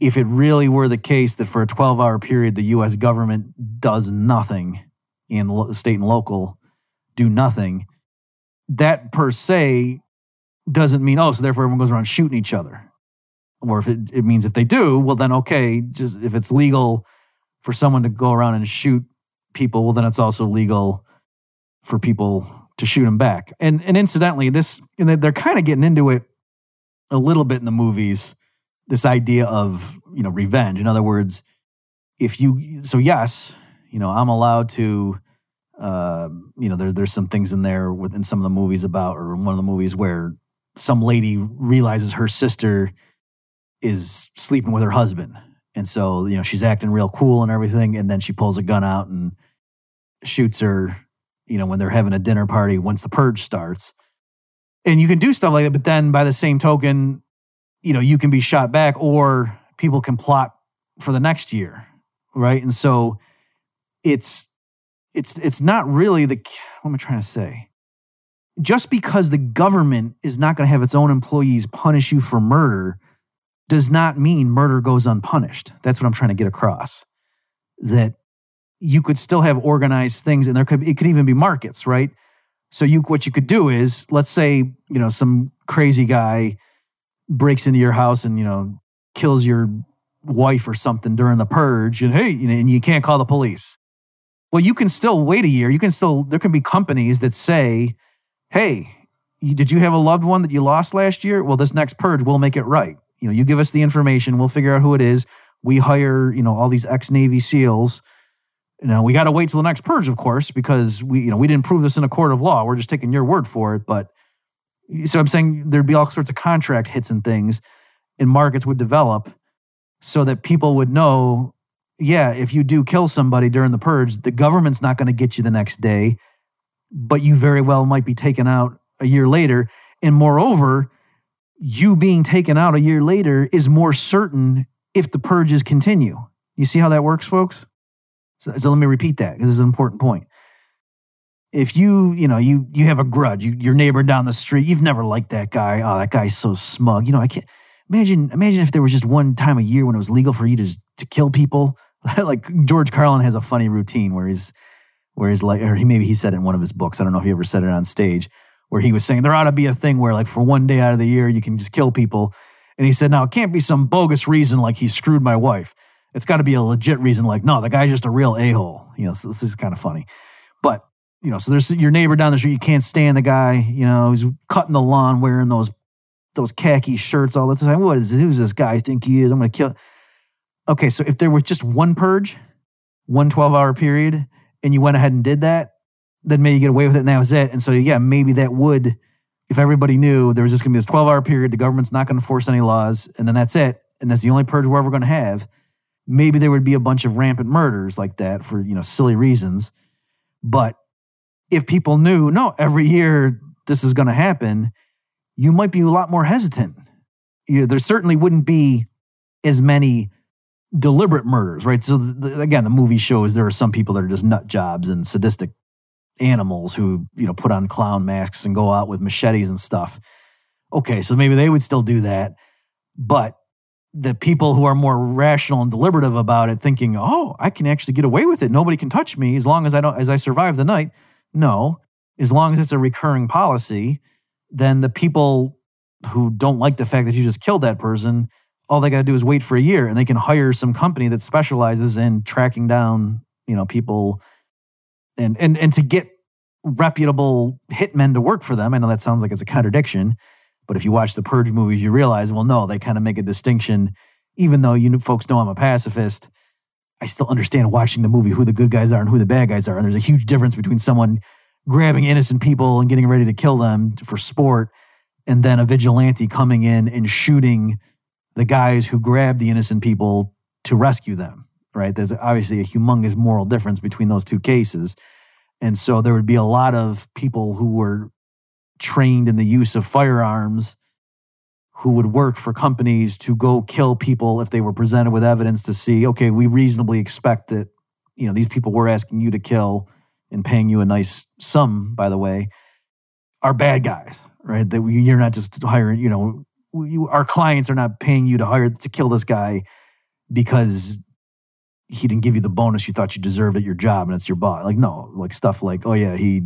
if it really were the case that for a 12 hour period, the US government does nothing and the state and local do nothing, that per se doesn't mean, oh, so therefore everyone goes around shooting each other. Or if it, it means if they do, well, then okay, just if it's legal for someone to go around and shoot people, well, then it's also legal for people to shoot them back. And and incidentally, this and they're kind of getting into it a little bit in the movies this idea of you know revenge in other words if you so yes you know i'm allowed to uh, you know there, there's some things in there within some of the movies about or one of the movies where some lady realizes her sister is sleeping with her husband. And so, you know, she's acting real cool and everything. And then she pulls a gun out and shoots her, you know, when they're having a dinner party once the purge starts. And you can do stuff like that. But then by the same token, you know, you can be shot back or people can plot for the next year. Right. And so it's, it's, it's not really the, what am I trying to say? Just because the government is not going to have its own employees punish you for murder does not mean murder goes unpunished. That's what I'm trying to get across. That you could still have organized things and there could it could even be markets, right? So you what you could do is let's say, you know, some crazy guy breaks into your house and, you know, kills your wife or something during the purge and hey, you know, and you can't call the police. Well, you can still wait a year. You can still there can be companies that say, "Hey, did you have a loved one that you lost last year? Well, this next purge will make it right." You know, you give us the information, we'll figure out who it is. We hire, you know, all these ex Navy SEALs. You know, we got to wait till the next purge, of course, because we, you know, we didn't prove this in a court of law. We're just taking your word for it. But so I'm saying there'd be all sorts of contract hits and things, and markets would develop so that people would know, yeah, if you do kill somebody during the purge, the government's not going to get you the next day, but you very well might be taken out a year later. And moreover, you being taken out a year later is more certain if the purges continue. You see how that works, folks? So, so let me repeat that because it's an important point. If you, you know, you you have a grudge, you, your neighbor down the street, you've never liked that guy. Oh, that guy's so smug. You know, I can't imagine. Imagine if there was just one time a year when it was legal for you to to kill people. (laughs) like George Carlin has a funny routine where he's where he's like, or he maybe he said it in one of his books. I don't know if he ever said it on stage where he was saying there ought to be a thing where like for one day out of the year you can just kill people. And he said, now it can't be some bogus reason like he screwed my wife. It's got to be a legit reason like, no, the guy's just a real a-hole. You know, so this is kind of funny. But, you know, so there's your neighbor down the street, you can't stand the guy, you know, he's cutting the lawn wearing those those khaki shirts all the time. What is this? Who's this guy think he is? I'm gonna kill. Okay, so if there was just one purge, one 12 hour period, and you went ahead and did that, then maybe you get away with it and that was it. And so, yeah, maybe that would, if everybody knew there was just going to be this 12 hour period, the government's not going to force any laws, and then that's it. And that's the only purge we're ever going to have. Maybe there would be a bunch of rampant murders like that for, you know, silly reasons. But if people knew, no, every year this is going to happen, you might be a lot more hesitant. You know, there certainly wouldn't be as many deliberate murders, right? So the, again, the movie shows there are some people that are just nut jobs and sadistic animals who you know put on clown masks and go out with machetes and stuff. Okay so maybe they would still do that but the people who are more rational and deliberative about it thinking oh i can actually get away with it. Nobody can touch me as long as i don't as i survive the night. No as long as it's a recurring policy then the people who don't like the fact that you just killed that person all they got to do is wait for a year and they can hire some company that specializes in tracking down you know people and and and to get reputable hitmen to work for them. I know that sounds like it's a contradiction, but if you watch the Purge movies, you realize, well, no, they kind of make a distinction. Even though you folks know I'm a pacifist, I still understand watching the movie who the good guys are and who the bad guys are. And there's a huge difference between someone grabbing innocent people and getting ready to kill them for sport, and then a vigilante coming in and shooting the guys who grabbed the innocent people to rescue them right? There's obviously a humongous moral difference between those two cases. And so there would be a lot of people who were trained in the use of firearms who would work for companies to go kill people if they were presented with evidence to see, okay, we reasonably expect that, you know, these people we're asking you to kill and paying you a nice sum, by the way, are bad guys, right? That you're not just hiring, you know, we, our clients are not paying you to hire to kill this guy because he didn't give you the bonus you thought you deserved at your job and it's your boss. Like, no, like stuff like, oh, yeah, he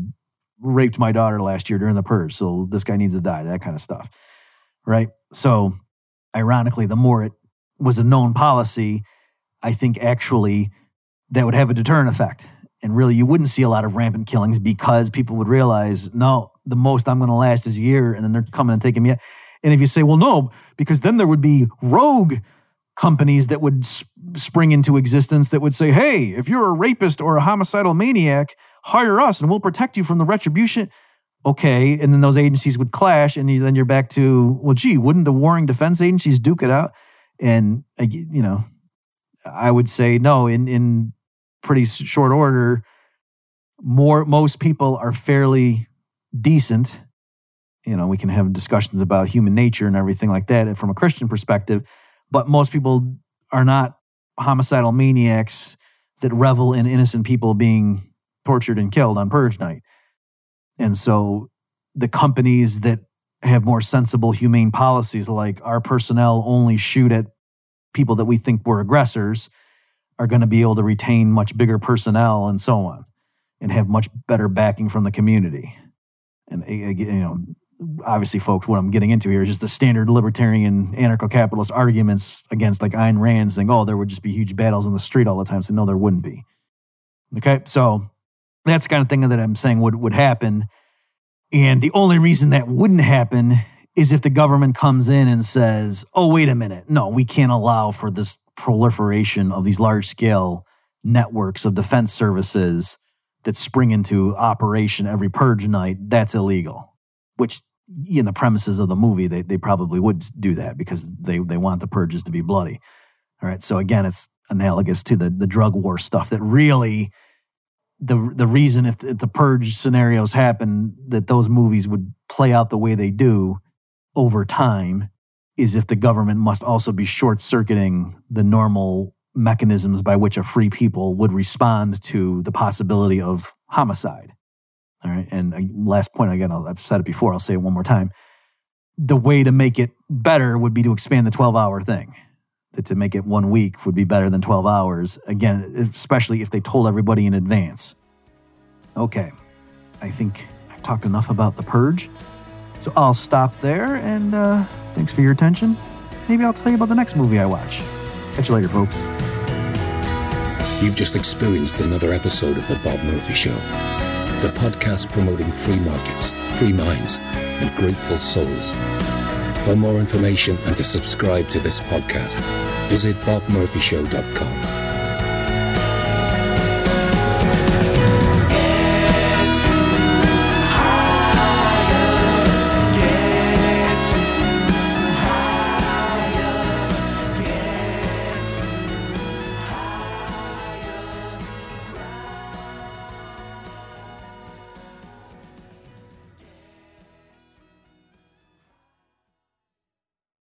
raped my daughter last year during the purge. So this guy needs to die, that kind of stuff. Right. So, ironically, the more it was a known policy, I think actually that would have a deterrent effect. And really, you wouldn't see a lot of rampant killings because people would realize, no, the most I'm going to last is a year, and then they're coming and taking me. Out. And if you say, well, no, because then there would be rogue companies that would sp- spring into existence that would say, hey, if you're a rapist or a homicidal maniac, hire us and we'll protect you from the retribution. okay, and then those agencies would clash, and then you're back to, well, gee, wouldn't the warring defense agencies duke it out? And uh, you know, I would say no. In in pretty short order, more most people are fairly decent. You know, we can have discussions about human nature and everything like that from a Christian perspective, but most people are not homicidal maniacs that revel in innocent people being tortured and killed on purge night. And so the companies that have more sensible, humane policies, like our personnel only shoot at people that we think were aggressors, are going to be able to retain much bigger personnel and so on, and have much better backing from the community. And you know, obviously, folks, what I'm getting into here is just the standard libertarian anarcho-capitalist arguments against like Ayn Rand saying, "Oh, there would just be huge battles in the street all the time." So no, there wouldn't be. Okay, so that's the kind of thing that I'm saying would would happen. And the only reason that wouldn't happen is if the government comes in and says, oh, wait a minute. No, we can't allow for this proliferation of these large scale networks of defense services that spring into operation every purge night. That's illegal, which in the premises of the movie, they, they probably would do that because they, they want the purges to be bloody. All right. So again, it's analogous to the, the drug war stuff that really the the reason if, if the purge scenarios happen that those movies would play out the way they do over time is if the government must also be short circuiting the normal mechanisms by which a free people would respond to the possibility of homicide. All right. And uh, last point, again, I'll, I've said it before, I'll say it one more time. The way to make it better would be to expand the 12 hour thing. That to make it one week would be better than 12 hours. Again, especially if they told everybody in advance. Okay. I think I've talked enough about the purge. So I'll stop there and uh, thanks for your attention. Maybe I'll tell you about the next movie I watch. Catch you later, folks. You've just experienced another episode of The Bob Murphy Show, the podcast promoting free markets, free minds, and grateful souls. For more information and to subscribe to this podcast, visit bobmurphyshow.com.